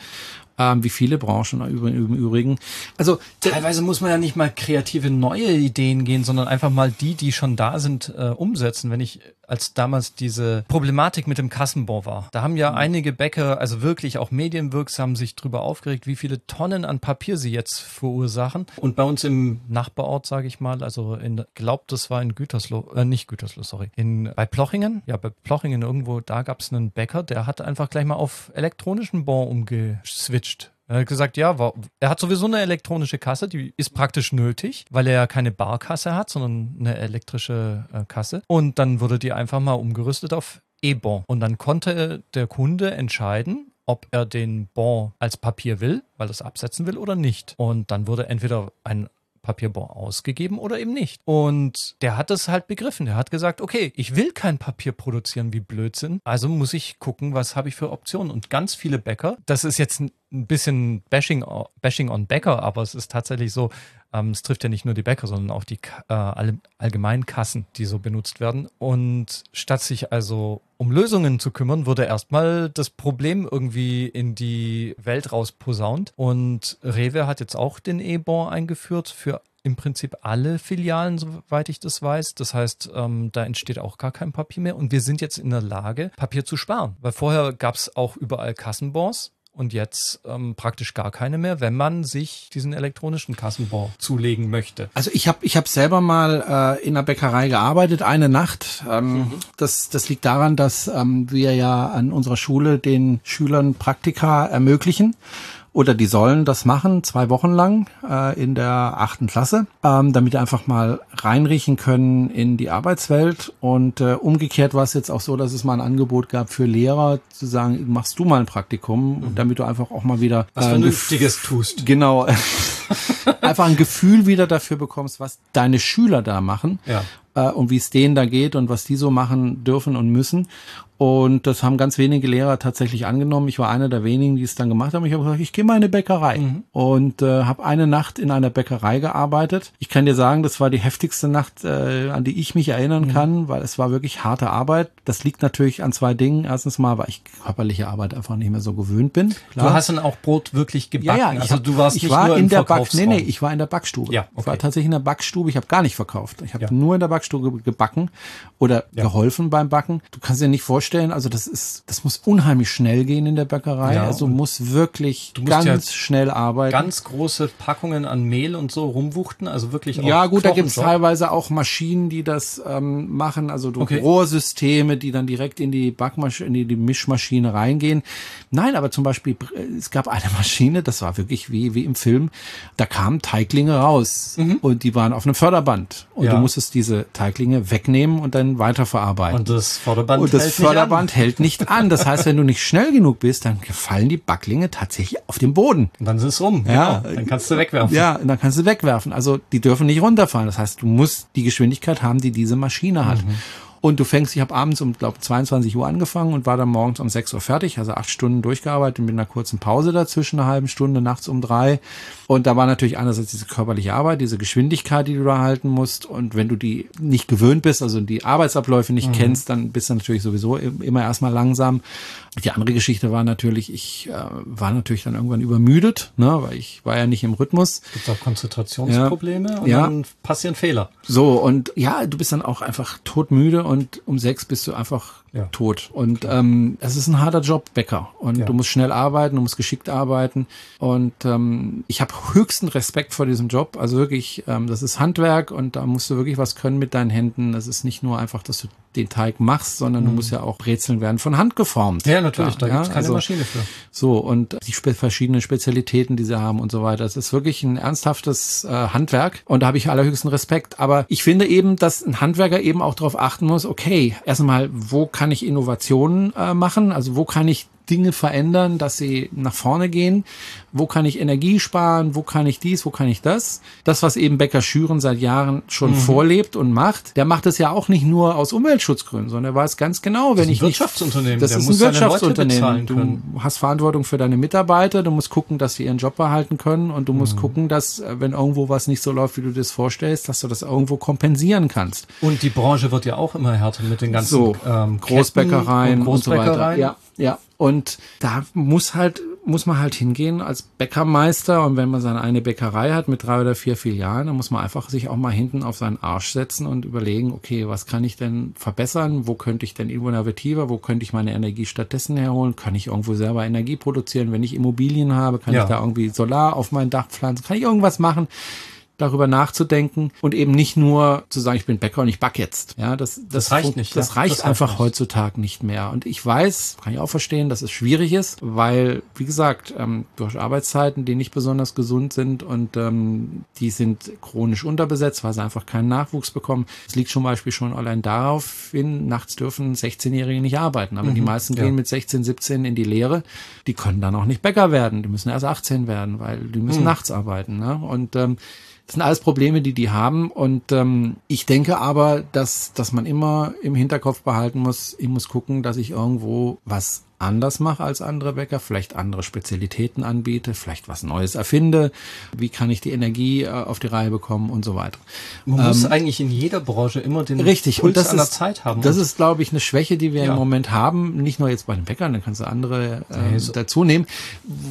Ähm, wie viele Branchen im Übrigen. Also Teilweise muss man ja nicht mal kreative neue Ideen gehen, sondern einfach mal die, die schon da sind, äh, umsetzen. Wenn ich als damals diese Problematik mit dem Kassenbon war, da haben ja einige Bäcker, also wirklich auch medienwirksam, sich drüber aufgeregt, wie viele Tonnen an Papier sie jetzt verursachen. Und bei uns im Nachbarort, sage ich mal, also in, glaubt, das war in Gütersloh, äh, nicht Gütersloh, sorry, in bei Plochingen, ja bei Plochingen irgendwo, da gab es einen Bäcker, der hat einfach gleich mal auf elektronischen Bon umgeswitcht. Er hat gesagt, ja, er hat sowieso eine elektronische Kasse, die ist praktisch nötig, weil er ja keine Barkasse hat, sondern eine elektrische äh, Kasse. Und dann wurde die einfach mal umgerüstet auf E-Bon. Und dann konnte der Kunde entscheiden, ob er den Bon als Papier will, weil er es absetzen will oder nicht. Und dann wurde entweder ein Papierbon ausgegeben oder eben nicht. Und der hat das halt begriffen. Der hat gesagt, okay, ich will kein Papier produzieren wie Blödsinn, also muss ich gucken, was habe ich für Optionen. Und ganz viele Bäcker, das ist jetzt ein ein bisschen Bashing, Bashing on Bäcker, aber es ist tatsächlich so, ähm, es trifft ja nicht nur die Bäcker, sondern auch die äh, allgemeinen Kassen, die so benutzt werden. Und statt sich also um Lösungen zu kümmern, wurde erstmal das Problem irgendwie in die Welt rausposaunt. Und Rewe hat jetzt auch den E-Bon eingeführt für im Prinzip alle Filialen, soweit ich das weiß. Das heißt, ähm, da entsteht auch gar kein Papier mehr. Und wir sind jetzt in der Lage, Papier zu sparen. Weil vorher gab es auch überall Kassenbons. Und jetzt ähm, praktisch gar keine mehr, wenn man sich diesen elektronischen Kassenbon zulegen möchte. Also ich habe ich hab selber mal äh, in einer Bäckerei gearbeitet, eine Nacht. Ähm, das, das liegt daran, dass ähm, wir ja an unserer Schule den Schülern Praktika ermöglichen. Oder die sollen das machen, zwei Wochen lang äh, in der achten Klasse, ähm, damit die einfach mal reinriechen können in die Arbeitswelt. Und äh, umgekehrt war es jetzt auch so, dass es mal ein Angebot gab für Lehrer, zu sagen, machst du mal ein Praktikum, mhm. damit du einfach auch mal wieder was äh, Vernünftiges tust. Genau. *laughs* einfach ein Gefühl wieder dafür bekommst, was deine Schüler da machen. Ja äh, und wie es denen da geht und was die so machen dürfen und müssen. Und das haben ganz wenige Lehrer tatsächlich angenommen. Ich war einer der wenigen, die es dann gemacht haben. Ich habe gesagt, ich gehe mal in eine Bäckerei mhm. und äh, habe eine Nacht in einer Bäckerei gearbeitet. Ich kann dir sagen, das war die heftigste Nacht, äh, an die ich mich erinnern mhm. kann, weil es war wirklich harte Arbeit. Das liegt natürlich an zwei Dingen. Erstens mal, weil ich körperliche Arbeit einfach nicht mehr so gewöhnt bin. Klar. Du hast dann auch Brot wirklich gebacken. Ja, ja. Also hab, du warst ich nicht war nur in der Back, nee, nee, ich war in der Backstube. Ja, okay. Ich war tatsächlich in der Backstube. Ich habe gar nicht verkauft. Ich habe ja. nur in der Backstube gebacken oder ja. geholfen beim Backen. Du kannst dir nicht vorstellen, also das ist das muss unheimlich schnell gehen in der Bäckerei. Ja, also muss wirklich ganz ja schnell arbeiten. Ganz große Packungen an Mehl und so rumwuchten, also wirklich auch Ja, gut, da gibt es teilweise auch Maschinen, die das ähm, machen, also okay. Rohrsysteme, die dann direkt in die Backmaschine, in die, die Mischmaschine reingehen. Nein, aber zum Beispiel, es gab eine *laughs* Maschine, das war wirklich wie, wie im Film, da kamen Teiglinge raus mhm. und die waren auf einem Förderband. Und ja. du musstest diese Teiglinge wegnehmen und dann weiterverarbeiten. Und das Förderband, und das hält, Förderband nicht hält nicht an. Das heißt, wenn du nicht schnell genug bist, dann fallen die Backlinge tatsächlich auf den Boden. Und dann ist es rum. Ja. Genau. Dann kannst du wegwerfen. Ja, dann kannst du wegwerfen. Also die dürfen nicht runterfallen. Das heißt, du musst die Geschwindigkeit haben, die diese Maschine hat. Mhm. Und du fängst, ich habe abends um, glaube 22 Uhr angefangen und war dann morgens um 6 Uhr fertig, also acht Stunden durchgearbeitet mit einer kurzen Pause dazwischen, eine halbe Stunde, nachts um drei. Und da war natürlich einerseits diese körperliche Arbeit, diese Geschwindigkeit, die du da halten musst. Und wenn du die nicht gewöhnt bist, also die Arbeitsabläufe nicht mhm. kennst, dann bist du natürlich sowieso immer erstmal langsam. Die andere Geschichte war natürlich, ich äh, war natürlich dann irgendwann übermüdet, ne, weil ich war ja nicht im Rhythmus. Gibt auch Konzentrationsprobleme ja, und ja. dann passieren Fehler. So, und ja, du bist dann auch einfach todmüde und um sechs bist du einfach ja. tot. Und ähm, es ist ein harter Job, Bäcker. Und ja. du musst schnell arbeiten, du musst geschickt arbeiten. Und ähm, ich habe höchsten Respekt vor diesem Job. Also wirklich, ähm, das ist Handwerk und da musst du wirklich was können mit deinen Händen. Das ist nicht nur einfach, dass du den Teig machst, sondern mhm. du musst ja auch Brezeln werden von Hand geformt. Ja, natürlich, da, da gibt's keine also, Maschine für. So, und die spe verschiedenen Spezialitäten, die sie haben und so weiter. Es ist wirklich ein ernsthaftes äh, Handwerk und da habe ich allerhöchsten Respekt. Aber ich finde eben, dass ein Handwerker eben auch darauf achten muss, okay, erstmal, wo kann ich Innovationen äh, machen? Also wo kann ich Dinge verändern, dass sie nach vorne gehen. Wo kann ich Energie sparen? Wo kann ich dies? Wo kann ich das? Das, was eben Becker Schüren seit Jahren schon mhm. vorlebt und macht, der macht es ja auch nicht nur aus Umweltschutzgründen, sondern er weiß ganz genau, wenn ich nicht. Wirtschaftsunternehmen. Das der ist ein Wirtschaftsunternehmen. Du hast Verantwortung für deine Mitarbeiter. Du musst gucken, dass sie ihren Job behalten können und du musst mhm. gucken, dass äh, wenn irgendwo was nicht so läuft, wie du das vorstellst, dass du das irgendwo kompensieren kannst. Und die Branche wird ja auch immer härter mit den ganzen so, ähm, Großbäckereien und, Großbäckereien. und so weiter. Ja, ja. Und da muss halt, muss man halt hingehen als Bäckermeister und wenn man seine eine Bäckerei hat mit drei oder vier Filialen, dann muss man einfach sich auch mal hinten auf seinen Arsch setzen und überlegen, okay, was kann ich denn verbessern? Wo könnte ich denn innovativer? Wo könnte ich meine Energie stattdessen herholen? Kann ich irgendwo selber Energie produzieren? Wenn ich Immobilien habe, kann ja. ich da irgendwie Solar auf mein Dach pflanzen? Kann ich irgendwas machen? Darüber nachzudenken und eben nicht nur zu sagen, ich bin Bäcker und ich back jetzt. Ja, das, das, das reicht nicht. Das ja? reicht das einfach nicht. heutzutage nicht mehr. Und ich weiß, kann ich auch verstehen, dass es schwierig ist, weil, wie gesagt, ähm, durch Arbeitszeiten, die nicht besonders gesund sind und ähm, die sind chronisch unterbesetzt, weil sie einfach keinen Nachwuchs bekommen. Es liegt zum Beispiel schon allein darauf hin, nachts dürfen 16-Jährige nicht arbeiten. Aber mhm, die meisten ja. gehen mit 16, 17 in die Lehre. Die können dann auch nicht Bäcker werden. Die müssen erst 18 werden, weil die müssen mhm. nachts arbeiten. Ne? Und ähm, das sind alles Probleme, die die haben. Und ähm, ich denke aber, dass, dass man immer im Hinterkopf behalten muss, ich muss gucken, dass ich irgendwo was anders mache als andere Bäcker, vielleicht andere Spezialitäten anbiete, vielleicht was Neues erfinde, wie kann ich die Energie äh, auf die Reihe bekommen und so weiter. Man ähm, muss eigentlich in jeder Branche immer den richtig, Puls und das an ist, Zeit haben. Das ist, glaube ich, eine Schwäche, die wir ja. im Moment haben, nicht nur jetzt bei den Bäckern, da kannst du andere äh, so. dazu nehmen,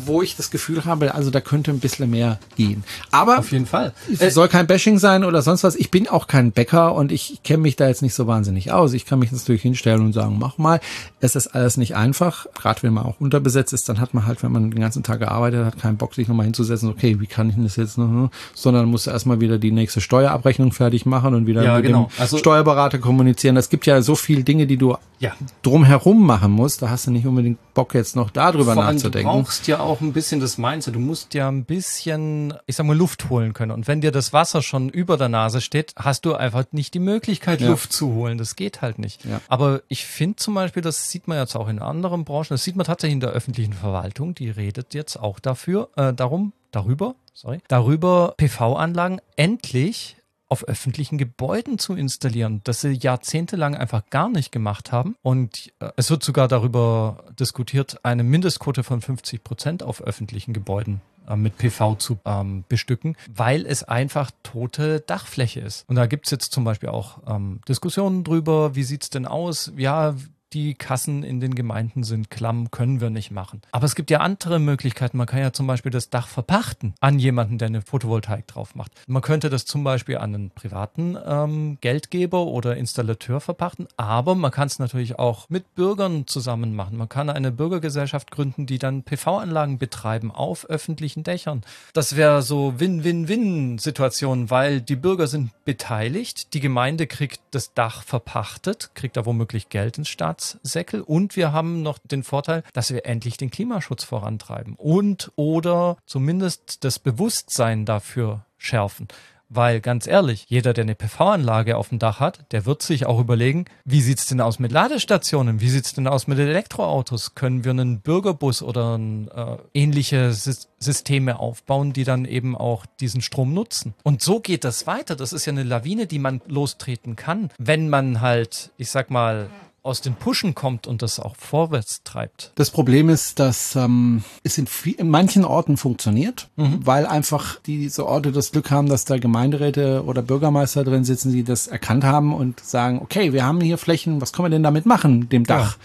wo ich das Gefühl habe, also da könnte ein bisschen mehr gehen. Aber auf jeden Fall. Es soll kein Bashing sein oder sonst was. Ich bin auch kein Bäcker und ich kenne mich da jetzt nicht so wahnsinnig aus. Ich kann mich natürlich hinstellen und sagen, mach mal. Es ist alles nicht einfach Dach, gerade wenn man auch unterbesetzt ist, dann hat man halt, wenn man den ganzen Tag gearbeitet hat, keinen Bock, sich nochmal hinzusetzen, okay, wie kann ich denn das jetzt noch, ne? sondern muss erstmal wieder die nächste Steuerabrechnung fertig machen und wieder Ja, mit genau. dem Also- Steuerberater kommunizieren. Es gibt ja so viele Dinge, die du Ja. drumherum machen musst. Da hast du nicht unbedingt Bock, jetzt noch darüber Vor allem, nachzudenken. Du brauchst ja auch ein bisschen das Mindset. Du musst ja ein bisschen, ich sag mal, Luft holen können. Und wenn dir das Wasser schon über der Nase steht, hast du einfach nicht die Möglichkeit, Ja. Luft zu holen. Das geht halt nicht. Ja. Aber ich finde zum Beispiel, das sieht man jetzt auch in anderen Branchen, das sieht man tatsächlich in der öffentlichen Verwaltung, die redet jetzt auch dafür, äh, darum, darüber, sorry, darüber PV-Anlagen endlich auf öffentlichen Gebäuden zu installieren, das sie jahrzehntelang einfach gar nicht gemacht haben. Und äh, es wird sogar darüber diskutiert, eine Mindestquote von 50 Prozent auf öffentlichen Gebäuden äh, mit PV zu ähm, bestücken, weil es einfach tote Dachfläche ist. Und da gibt's jetzt zum Beispiel auch ähm, Diskussionen drüber, wie sieht's denn aus? Ja, die Kassen in den Gemeinden sind klamm, können wir nicht machen. Aber es gibt ja andere Möglichkeiten. Man kann ja zum Beispiel das Dach verpachten an jemanden, der eine Photovoltaik drauf macht. Man könnte das zum Beispiel an einen privaten ähm, Geldgeber oder Installateur verpachten, aber man kann es natürlich auch mit Bürgern zusammen machen. Man kann eine Bürgergesellschaft gründen, die dann PV-Anlagen betreiben auf öffentlichen Dächern. Das wäre so Win-Win-Win-Situation, weil die Bürger sind beteiligt, die Gemeinde kriegt das Dach verpachtet, kriegt da womöglich Geld ins Staatssäckel und wir haben noch den Vorteil, dass wir endlich den Klimaschutz vorantreiben und oder zumindest das Bewusstsein dafür schärfen. Weil ganz ehrlich, jeder, der eine PV-Anlage auf dem Dach hat, der wird sich auch überlegen, wie sieht's denn aus mit Ladestationen? Wie sieht's denn aus mit Elektroautos? Können wir einen Bürgerbus oder ein, äh, ähnliche Sys- Systeme aufbauen, die dann eben auch diesen Strom nutzen? Und so geht das weiter. Das ist ja eine Lawine, die man lostreten kann, wenn man halt, ich sag mal, aus den Pushen kommt und das auch vorwärts treibt. Das Problem ist, dass ähm, es in, viel, in manchen Orten funktioniert, weil einfach diese Orte das Glück haben, dass da Gemeinderäte oder Bürgermeister drin sitzen, die das erkannt haben und sagen, okay, wir haben hier Flächen, was können wir denn damit machen, dem Dach?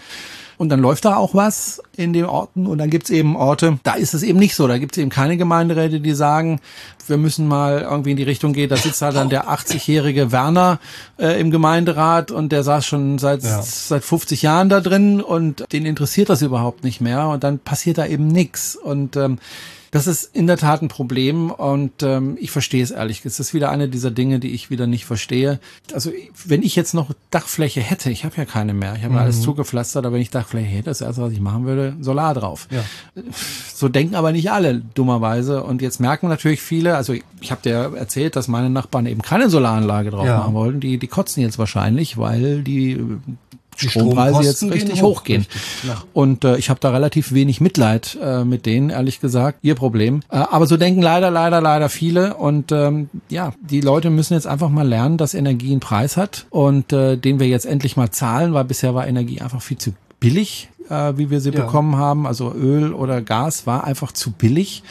Und dann läuft da auch was in den Orten und dann gibt's eben Orte, da ist es eben nicht so. Da gibt's eben keine Gemeinderäte, die sagen, wir müssen mal irgendwie in die Richtung gehen. Da sitzt halt dann der 80-jährige Werner äh, im Gemeinderat und der saß schon seit, Ja. seit 50 Jahren da drin und den interessiert das überhaupt nicht mehr und dann passiert da eben nichts. Und ähm, das ist in der Tat ein Problem und ähm, ich verstehe es ehrlich. Es ist wieder eine dieser Dinge, die ich wieder nicht verstehe. Also wenn ich jetzt noch Dachfläche hätte, ich habe ja keine mehr, ich habe ja alles zugepflastert, aber wenn ich Dachfläche hätte, das erste, was ich machen würde, Solar drauf. Ja. So denken aber nicht alle, dummerweise. Und jetzt merken natürlich viele, also ich, habe dir erzählt, dass meine Nachbarn eben keine Solaranlage drauf Ja. machen wollten. Die, die kotzen jetzt wahrscheinlich, weil die, Die Strompreise jetzt richtig hoch, hochgehen. richtig. Und äh, ich habe da relativ wenig Mitleid äh, mit denen, ehrlich gesagt. Ihr Problem. Äh, aber so denken leider, leider, leider viele. Und ähm, ja, die Leute müssen jetzt einfach mal lernen, dass Energie einen Preis hat und äh, den wir jetzt endlich mal zahlen, weil bisher war Energie einfach viel zu billig, äh, wie wir sie Ja. bekommen haben. Also Öl oder Gas war einfach zu billig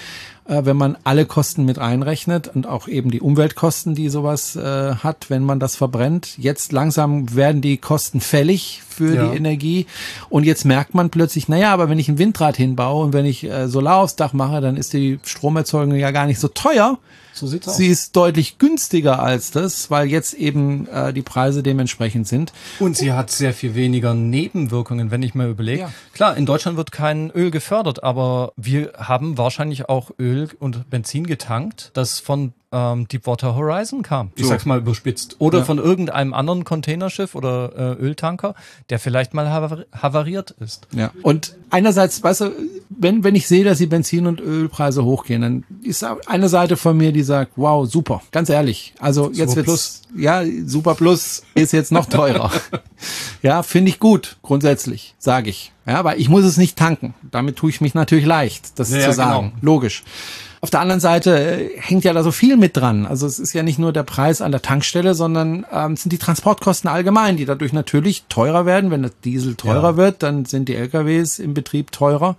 äh, wenn man alle Kosten mit einrechnet und auch eben die Umweltkosten, die sowas äh, hat, wenn man das verbrennt. Jetzt langsam werden die Kosten fällig für Ja. die Energie und jetzt merkt man plötzlich, naja, aber wenn ich ein Windrad hinbaue und wenn ich äh, Solar aufs Dach mache, dann ist die Stromerzeugung ja gar nicht so teuer. So sieht's aus. Sie ist deutlich günstiger als das, weil jetzt eben äh, die Preise dementsprechend sind. Und sie hat sehr viel weniger Nebenwirkungen, wenn ich mir überlege. Ja. Klar, in Deutschland wird kein Öl gefördert, aber wir haben wahrscheinlich auch Öl und Benzin getankt, das von ähm, Deepwater Horizon kam. Ich So. sag's mal überspitzt. Oder Ja. von irgendeinem anderen Containerschiff oder äh, Öltanker, der vielleicht mal havari havariert ist. Ja. Und einerseits, weißt du, wenn, wenn ich sehe, dass die Benzin- und Ölpreise hochgehen, dann ist eine Seite von mir, die sagt, wow, super, ganz ehrlich. Also jetzt Super wird's, ja, Super Plus ist jetzt noch teurer. *laughs* ja, finde ich gut, grundsätzlich, sage ich. Ja, weil ich muss es nicht tanken. Damit tue ich mich natürlich leicht, das Ja, zu ja, sagen. genau. Logisch. Auf der anderen Seite äh, hängt ja da so viel mit dran. Also es ist ja nicht nur der Preis an der Tankstelle, sondern ähm, es sind die Transportkosten allgemein, die dadurch natürlich teurer werden. Wenn das Diesel teurer Ja. wird, dann sind die LKWs im Betrieb teurer.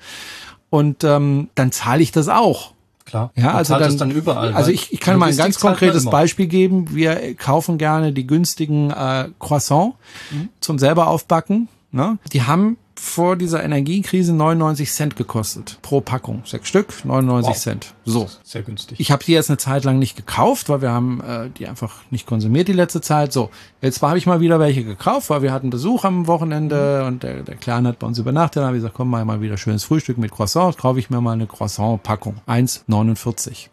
Und ähm, dann zahle ich das auch. Klar. Ja, also dann, dann überall. Also weil ich, ich kann mal ein ganz konkretes. Beispiel geben. Wir kaufen gerne die günstigen äh, Croissants Mhm. zum selber aufbacken. Ne? Die haben vor dieser Energiekrise 99 Cent gekostet pro Packung. Sechs Stück, 99 Wow. Cent. So. Sehr günstig. Ich habe die jetzt eine Zeit lang nicht gekauft, weil wir haben äh, die einfach nicht konsumiert die letzte Zeit. So, jetzt habe ich mal wieder welche gekauft, weil wir hatten Besuch am Wochenende und der, der Kleine hat bei uns übernachtet. Dann habe ich gesagt, komm mal mal wieder schönes Frühstück mit Croissant. Kaufe ich mir mal eine Croissant-Packung. 1,49.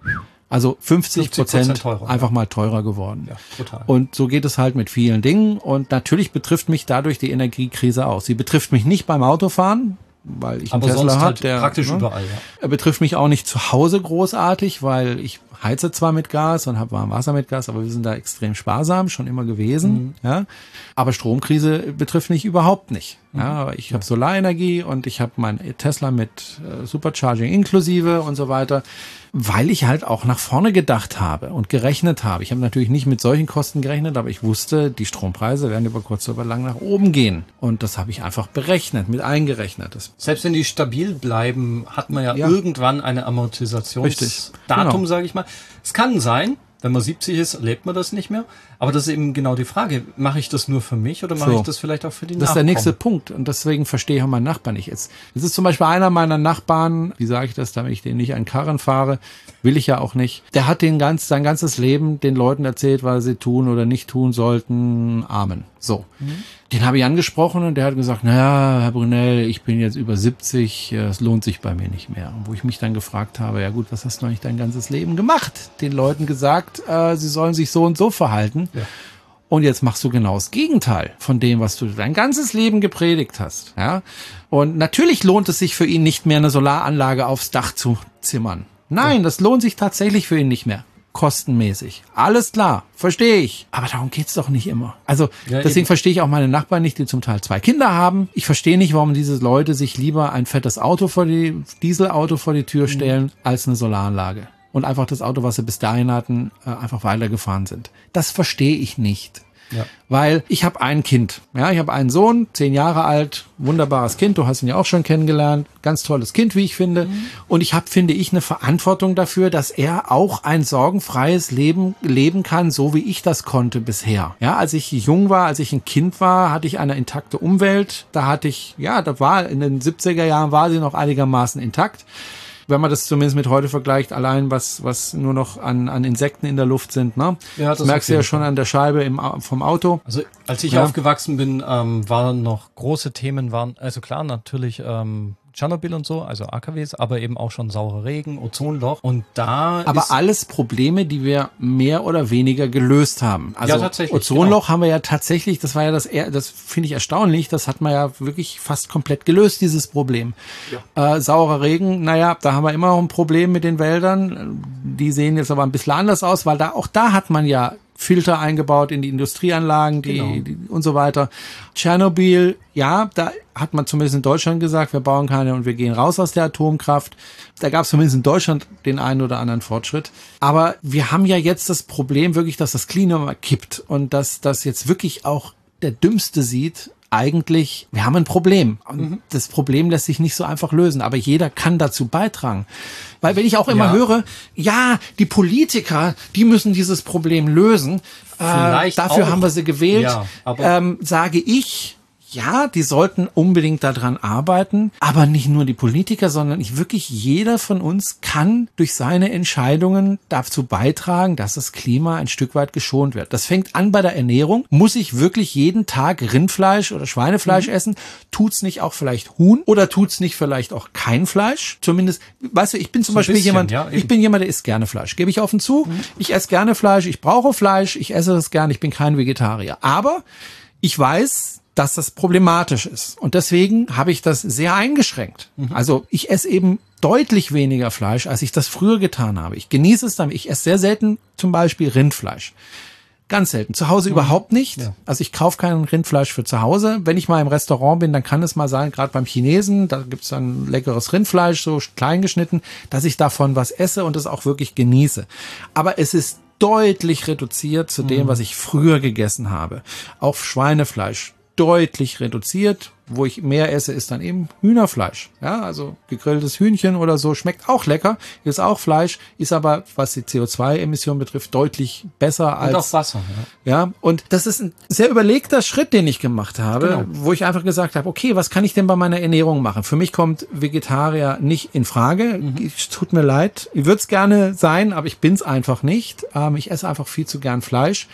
Also 50 Prozent 50% teurer, einfach mal teurer geworden. ja, total. Und so geht es halt mit vielen Dingen. Und natürlich betrifft mich dadurch die Energiekrise auch. Sie betrifft mich nicht beim Autofahren, weil ich einen aber Tesla sonst habe, halt der praktisch ne? überall, ja. Er betrifft mich auch nicht zu Hause großartig, weil ich heize zwar mit Gas und habe warm Wasser mit Gas, aber wir sind da extrem sparsam, schon immer gewesen. Ja. Aber Stromkrise betrifft mich überhaupt nicht. Ja, ich habe Solarenergie und ich habe mein Tesla mit äh, Supercharging inklusive und so weiter, weil ich halt auch nach vorne gedacht habe und gerechnet habe. Ich habe natürlich nicht mit solchen Kosten gerechnet, aber ich wusste, die Strompreise werden über kurz oder lang nach oben gehen. Und das habe ich einfach berechnet, mit eingerechnet. Das Selbst wenn die stabil bleiben, hat man ja, Ja. irgendwann eine. Amortisationsdatum, Genau. sage ich mal. Es kann sein, wenn man 70 ist, erlebt man das nicht mehr. Aber das ist eben genau die Frage. Mache ich das nur für mich oder mache So. ich das vielleicht auch für die Das ist der nächste Punkt. Und deswegen verstehe ich auch meinen Nachbarn nicht. Jetzt, jetzt ist zum Beispiel einer meiner Nachbarn, wie sage ich das, damit ich den nicht an Karren fahre, will ich ja auch nicht. Der hat den ganz, sein ganzes Leben den Leuten erzählt, was sie tun oder nicht tun sollten. Amen. So. Den habe ich angesprochen und der hat gesagt, naja, Herr Brunel, ich bin jetzt über 70, äh, es lohnt sich bei mir nicht mehr. Und wo ich mich dann gefragt habe, ja gut, was hast du eigentlich dein ganzes Leben gemacht? Den Leuten gesagt, äh, sie sollen sich so und so verhalten. Ja. Und jetzt machst du genau das Gegenteil von dem, was du dein ganzes Leben gepredigt hast. Ja? Und natürlich lohnt es sich für ihn nicht mehr, eine Solaranlage aufs Dach zu zimmern. Nein, das lohnt sich tatsächlich für ihn nicht mehr. Kostenmäßig. Alles klar, verstehe ich. Aber darum geht's doch nicht immer. Also Ja, deswegen verstehe ich auch meine Nachbarn nicht, die zum Teil zwei Kinder haben. Ich verstehe nicht, warum diese Leute sich lieber ein fettes Auto vor die, Dieselauto vor die Mhm. Tür stellen, als eine Solaranlage. Und einfach das Auto, was sie bis dahin hatten, äh, einfach weitergefahren sind. Das verstehe ich nicht. Ja. Weil ich habe ein Kind. Ja, ich habe einen Sohn, zehn Jahre alt, wunderbares Kind. Du hast ihn ja auch schon kennengelernt. Ganz tolles Kind, wie ich finde. Und ich habe, finde ich, eine Verantwortung dafür, dass er auch ein sorgenfreies Leben leben kann, so wie ich das konnte bisher. Ja, als ich jung war, als ich ein Kind war, hatte ich eine intakte Umwelt. Da hatte ich, ja, da war in den 70er Jahren war sie noch einigermaßen intakt wenn man das zumindest mit heute vergleicht, allein was, was nur noch an, an Insekten in der Luft sind, ne? Ja, das, das merkst du ja schon an der Scheibe im, vom Auto. Also als ich Ja. aufgewachsen bin, ähm, waren noch große Themen, waren, also klar, natürlich ähm, Tschernobyl und so, also AKWs, aber eben auch schon saurer Regen, Ozonloch. Und da Aber ist, alles Probleme, die wir mehr oder weniger gelöst haben. Also Ja, tatsächlich, Ozonloch haben wir ja tatsächlich, das war ja das, eher- das finde ich erstaunlich, das hat man ja wirklich fast komplett gelöst, dieses Problem. Äh, saurer Regen, naja, da haben wir immer noch ein Problem mit den Wäldern. Die sehen jetzt aber ein bisschen anders aus, weil da auch da hat man ja Filter eingebaut in die Industrieanlagen die, Genau. die, und so weiter. Tschernobyl, ja, da hat man zumindest in Deutschland gesagt, wir bauen keine und wir gehen raus aus der Atomkraft. Da gab es zumindest in Deutschland den einen oder anderen Fortschritt. Aber wir haben ja jetzt das Problem wirklich, dass das Klima kippt und dass das jetzt wirklich auch der Dümmste sieht, eigentlich, wir haben ein Problem. Und das Problem lässt sich nicht so einfach lösen, aber jeder kann dazu beitragen. Weil wenn ich auch immer Ja. höre, ja, die Politiker, die müssen dieses Problem lösen, äh, dafür auch. haben wir sie gewählt, Ja, aber- ähm, sage ich, ja, die sollten unbedingt daran arbeiten, aber nicht nur die Politiker, sondern ich wirklich jeder von uns kann durch seine Entscheidungen dazu beitragen, dass das Klima ein Stück weit geschont wird. Das fängt an bei der Ernährung. Muss ich wirklich jeden Tag Rindfleisch oder Mhm. Schweinefleisch essen? Tut's nicht auch vielleicht Huhn oder tut's nicht vielleicht auch kein Fleisch? Zumindest, weißt du, ich bin zum So Beispiel bisschen, jemand, ja, ich bin jemand, der isst gerne Fleisch. Gebe ich offen zu. Ich esse gerne Fleisch. Ich brauche Fleisch. Ich esse das gerne. Ich bin kein Vegetarier. Aber ich weiß, dass das problematisch ist. Und deswegen habe ich das sehr eingeschränkt. Also ich esse eben deutlich weniger Fleisch, als ich das früher getan habe. Ich genieße es dann. Ich esse sehr selten zum Beispiel Rindfleisch. Ganz selten. Zu Hause überhaupt nicht. Ja. Also ich kaufe kein Rindfleisch für zu Hause. Wenn ich mal im Restaurant bin, dann kann es mal sein, gerade beim Chinesen, da gibt's dann leckeres Rindfleisch, so klein geschnitten, dass ich davon was esse und es auch wirklich genieße. Aber es ist deutlich reduziert zu dem, was ich früher gegessen habe. Auch Schweinefleisch deutlich reduziert. wo ich mehr esse, ist dann eben Hühnerfleisch. Ja, also gegrilltes Hühnchen oder so schmeckt auch lecker, ist auch Fleisch, ist aber, was die CO2-Emission betrifft, deutlich besser als. Und auch Wasser, ja. Ja, und das ist ein sehr überlegter Schritt, den ich gemacht habe, Genau. wo ich einfach gesagt habe, okay, was kann ich denn bei meiner Ernährung machen? Für mich kommt Vegetarier nicht in Frage. Es tut mir leid. Ich würde es gerne sein, aber ich bin's einfach nicht. Ähm, ich esse einfach viel zu gern Fleisch.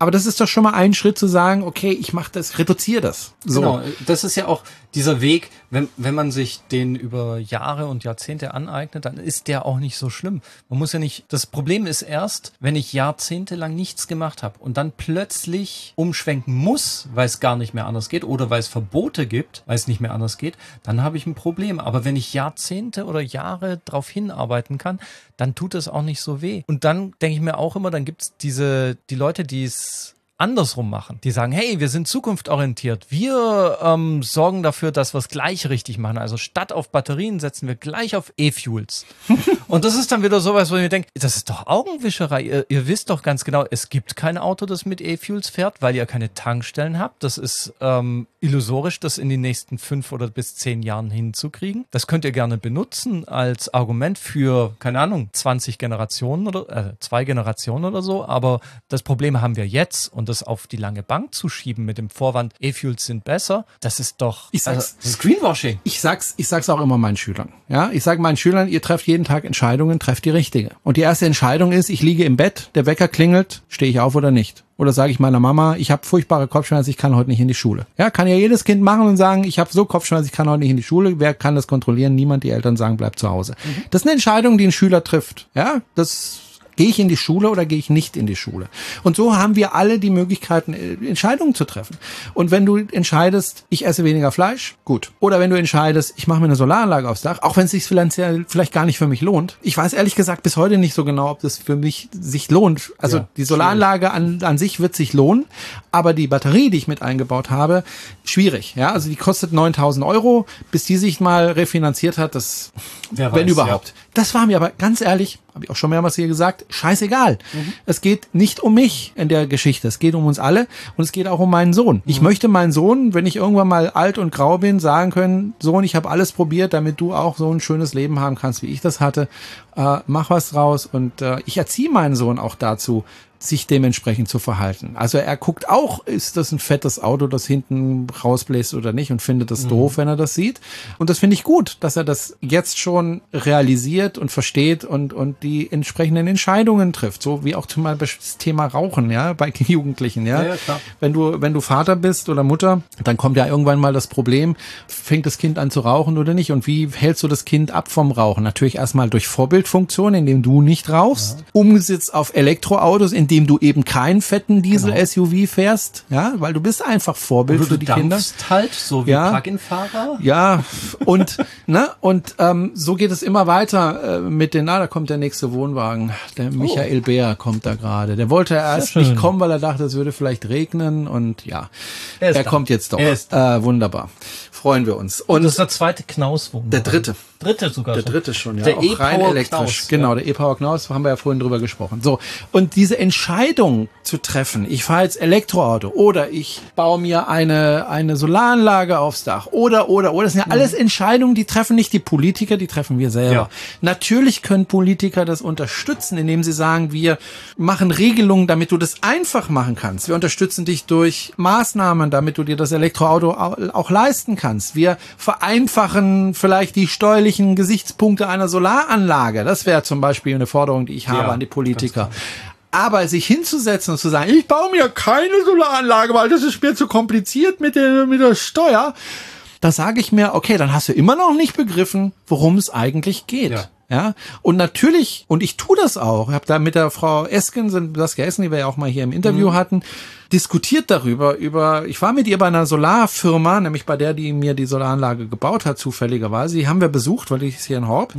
Aber das ist doch schon mal ein Schritt zu sagen, okay, ich mache das, reduziere das. So. Genau, das ist ja auch dieser Weg, wenn, wenn man sich den über Jahre und Jahrzehnte aneignet, dann ist der auch nicht so schlimm. Man muss ja nicht, das Problem ist erst, wenn ich jahrzehntelang nichts gemacht habe und dann plötzlich umschwenken muss, weil es gar nicht mehr anders geht oder weil es Verbote gibt, weil es nicht mehr anders geht, dann habe ich ein Problem. Aber wenn ich Jahrzehnte oder Jahre darauf hinarbeiten kann, dann tut es auch nicht so weh. Und dann denke ich mir auch immer, dann gibt es diese, die Leute, die es andersrum machen. Die sagen, hey, wir sind zukunftsorientiert. Wir ähm, sorgen dafür, dass wir es gleich richtig machen. Also statt auf Batterien setzen wir gleich auf E-Fuels. *laughs* Und das ist dann wieder sowas, wo ich mir denke, das ist doch Augenwischerei. Ihr, ihr wisst doch ganz genau, es gibt kein Auto, das mit E-Fuels fährt, weil ihr keine Tankstellen habt. Das ist ähm, illusorisch, das in den nächsten fünf oder bis zehn Jahren hinzukriegen. Das könnt ihr gerne benutzen als Argument für, keine Ahnung, 20 Generationen oder äh, zwei Generationen oder so. Aber das Problem haben wir jetzt und das auf die lange Bank zu schieben mit dem Vorwand, E-Fuels sind besser, das ist doch Ich sag's- also, das ist Greenwashing. Ich sag's, ich sag's auch immer meinen Schülern. Ja, ich sage meinen Schülern, ihr trefft jeden Tag Entscheidungen, trefft die richtige. Und die erste Entscheidung ist, ich liege im Bett, der Wecker klingelt, stehe ich auf oder nicht? Oder sage ich meiner Mama, ich habe furchtbare Kopfschmerzen, ich kann heute nicht in die Schule. Ja, kann ja jedes Kind machen und sagen, ich habe so Kopfschmerzen, ich kann heute nicht in die Schule. Wer kann das kontrollieren? Niemand. Die Eltern sagen, bleib zu Hause. Das ist eine Entscheidung, die ein Schüler trifft. Ja, das Gehe ich in die Schule oder gehe ich nicht in die Schule? Und so haben wir alle die Möglichkeiten, äh, Entscheidungen zu treffen. Und wenn du entscheidest, ich esse weniger Fleisch, gut. Oder wenn du entscheidest, ich mache mir eine Solaranlage aufs Dach, auch wenn es sich finanziell vielleicht gar nicht für mich lohnt. Ich weiß ehrlich gesagt bis heute nicht so genau, ob das für mich sich lohnt. Also Ja, die Solaranlage an, an sich wird sich lohnen, aber die Batterie, die ich mit eingebaut habe, schwierig. Ja, also die kostet 9000 Euro, bis die sich mal refinanziert hat, das, Wer wenn weiß, überhaupt. Das war mir aber ganz ehrlich, habe ich auch schon mehrmals hier gesagt, scheißegal. Es geht nicht um mich in der Geschichte. Es geht um uns alle und es geht auch um meinen Sohn. Ich möchte meinen Sohn, wenn ich irgendwann mal alt und grau bin, sagen können, Sohn, ich habe alles probiert, damit du auch so ein schönes Leben haben kannst, wie ich das hatte. Äh, mach was draus und äh, ich erziehe meinen Sohn auch dazu, sich dementsprechend zu verhalten. Also er guckt auch, ist das ein fettes Auto, das hinten rausbläst oder nicht und findet das doof, wenn er das sieht. Und das finde ich gut, dass er das jetzt schon realisiert und versteht und, und die entsprechenden Entscheidungen trifft. So wie auch zum Beispiel das Thema Rauchen, ja, bei *laughs* Jugendlichen, ja. Ja, ja. Wenn du, wenn du Vater bist oder Mutter, dann kommt ja irgendwann mal das Problem, fängt das Kind an zu rauchen oder nicht? Und wie hältst du das Kind ab vom Rauchen? Natürlich erstmal durch Vorbildfunktion, indem du nicht rauchst, umgesetzt auf Elektroautos, indem du eben keinen fetten Diesel-SUV fährst, ja, weil du bist einfach Vorbild für du die Kinder. dampfst halt, so wie Ja. Plug-in-Fahrer. Ja, und ne, und ähm, so geht es immer weiter äh, mit den, na, da kommt der nächste Wohnwagen. Der Michael Beer kommt da gerade. Der wollte erst nicht kommen, weil er dachte, es würde vielleicht regnen und ja, Er er kommt jetzt doch. Er ist Äh, wunderbar. Freuen wir uns. Und Und das ist der zweite Knauswohnwagen. der dritte. Dritte sogar. Der schon. dritte schon, ja. Der auch rein E-Power elektrisch. Knaus, genau, der E-Power Knaus, haben wir ja vorhin drüber gesprochen. So. Und diese Entscheidung zu treffen, ich fahre jetzt Elektroauto oder ich baue mir eine, eine Solaranlage aufs Dach oder, oder, oder. Das sind ja alles Entscheidungen, die treffen nicht die Politiker, die treffen wir selber. Mhm. Ja. Natürlich können Politiker das unterstützen, indem sie sagen, wir machen Regelungen, damit du das einfach machen kannst. Wir unterstützen dich durch Maßnahmen, damit du dir das Elektroauto au- auch leisten kannst. Wir vereinfachen vielleicht die steuerlichen Gesichtspunkte einer Solaranlage. Das wäre zum Beispiel eine Forderung, die ich habe Ja, an die Politiker. Aber sich hinzusetzen und zu sagen, ich baue mir keine Solaranlage, weil das ist mir zu kompliziert mit der, mit der Steuer, da sage ich mir, okay, dann hast du immer noch nicht begriffen, worum es eigentlich geht. Ja. Ja, und natürlich, und ich tue das auch, ich habe da mit der Frau Esken, sind das Essen, die wir ja auch mal hier im Interview hatten, diskutiert darüber, über, ich war mit ihr bei einer Solarfirma, nämlich bei der, die mir die Solaranlage gebaut hat, zufälligerweise, die haben wir besucht, weil ich ist hier in Horb.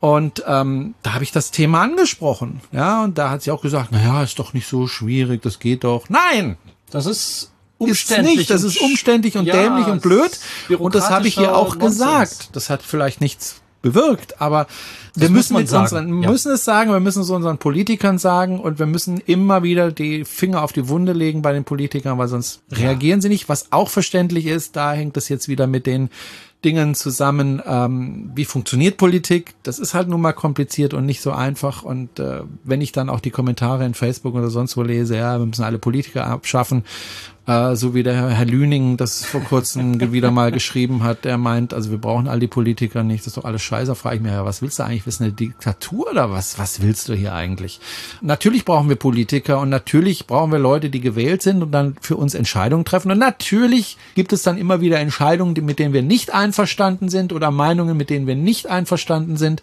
Und ähm, da habe ich das Thema angesprochen. Ja, und da hat sie auch gesagt, na ja, ist doch nicht so schwierig, das geht doch. Nein, Das ist ist umständlich. nicht. Das ist umständlich und Ja, dämlich und blöd. es ist Und das habe ich ihr auch Nonsens. gesagt. Das hat vielleicht nichts bewirkt, aber wir muss müssen, sagen, unseren, ja. müssen es sagen, wir müssen es unseren Politikern sagen und wir müssen immer wieder die Finger auf die Wunde legen bei den Politikern, weil sonst reagieren sie nicht, was auch verständlich ist. Da hängt es jetzt wieder mit den Dingen zusammen, ähm, wie funktioniert Politik. Das ist halt nun mal kompliziert und nicht so einfach. Und äh, wenn ich dann auch die Kommentare in Facebook oder sonst wo lese, ja, wir müssen alle Politiker abschaffen, äh, so wie der Herr Lüning das vor kurzem wieder mal geschrieben hat, der meint, also wir brauchen all die Politiker nicht, das ist doch alles scheiße. Frage ich mich, ja, was willst du eigentlich? Du eine Diktatur oder was? Was willst du hier eigentlich? Natürlich brauchen wir Politiker und natürlich brauchen wir Leute, die gewählt sind und dann für uns Entscheidungen treffen. Und natürlich gibt es dann immer wieder Entscheidungen, mit denen wir nicht einverstanden sind oder Meinungen, mit denen wir nicht einverstanden sind.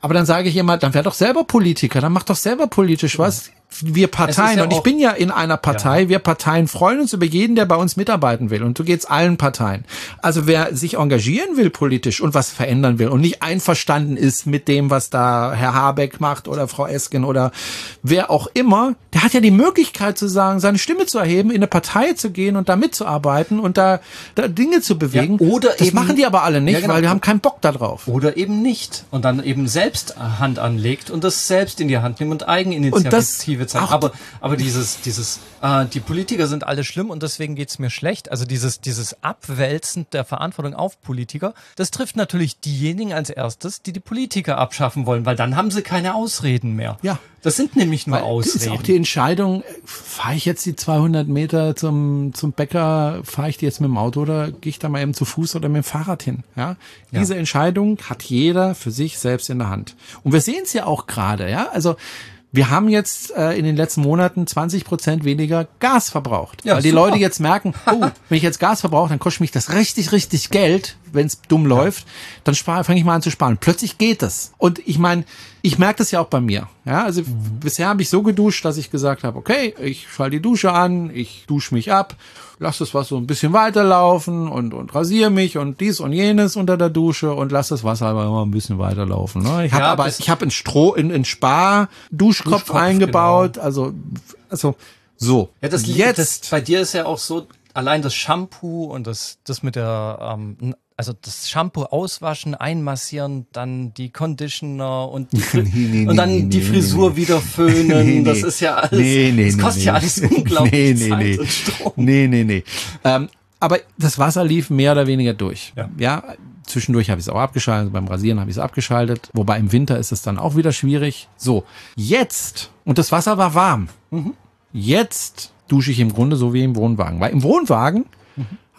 Aber dann sage ich immer, dann wär doch selber Politiker, dann mach doch selber politisch was. Wir Parteien, ja und ich bin ja in einer Partei, wir Parteien freuen uns über jeden, der bei uns mitarbeiten will. Und so geht's allen Parteien. Also wer sich engagieren will politisch und was verändern will und nicht einverstanden ist mit dem, was da Herr Habeck macht oder Frau Esken oder wer auch immer, der hat ja die Möglichkeit zu sagen, seine Stimme zu erheben, in eine Partei zu gehen und da mitzuarbeiten und da, da Dinge zu bewegen. Ja, oder das eben- machen die aber alle nicht, Ja, genau. weil die haben keinen Bock da drauf. Oder eben nicht. Und dann eben selbst Hand anlegt und das selbst in die Hand nimmt und Eigeninitiative zeigt. auch- Aber, aber dieses, dieses, äh, die Politiker sind alle schlimm und deswegen geht's mir schlecht. Also dieses, dieses Abwälzen der Verantwortung auf Politiker, das trifft natürlich diejenigen als erstes, die die Politiker abschaffen wollen, weil dann haben sie keine Ausreden mehr. Ja. Das sind nämlich nur Weil Ausreden. Ist auch die Entscheidung, fahre ich jetzt die 200 Meter zum, zum Bäcker, fahre ich die jetzt mit dem Auto oder gehe ich da mal eben zu Fuß oder mit dem Fahrrad hin? Ja? Diese Entscheidung hat jeder für sich selbst in der Hand. Und wir sehen es ja auch gerade, ja. Also wir haben jetzt äh, in den letzten Monaten 20 Prozent weniger Gas verbraucht. Ja, weil die super. Leute jetzt merken, *laughs* oh, wenn ich jetzt Gas verbrauche, dann kostet mich das richtig, richtig Geld, wenn es dumm läuft. Dann fange ich mal an zu sparen. Plötzlich geht es. Und ich meine, ich merke das ja auch bei mir. Ja, also bisher habe ich so geduscht, dass ich gesagt habe, okay, ich schalte die Dusche an, ich dusche mich ab, lass das was so ein bisschen weiterlaufen und, und rasiere mich und dies und jenes unter der Dusche und lass das Wasser aber immer ein bisschen weiterlaufen. Ne? Ich habe Ja, aber, ich habe einen Stroh, in, in Spar-Duschkopf Duschkopf, eingebaut, also, also, so. Ja, das liegt, jetzt. das, bei dir ist ja auch so, allein das Shampoo und das, das mit der, ähm, also das Shampoo auswaschen, einmassieren, dann die Conditioner und, *laughs* die, Fri- nee, und dann nee, die nee, Frisur nee. wieder föhnen. *laughs* Nee, Das nee. ist ja alles, Nee, nee, das nee, kostet nee. ja alles unglaublich nee, nee, Zeit nee. und Strom. Nee, nee, nee. Ähm, aber das Wasser lief mehr oder weniger durch. Ja. ja zwischendurch habe ich es auch abgeschaltet, beim Rasieren habe ich es abgeschaltet, wobei im Winter ist es dann auch wieder schwierig. So, jetzt, und das Wasser war warm, jetzt dusche ich im Grunde so wie im Wohnwagen. Weil im Wohnwagen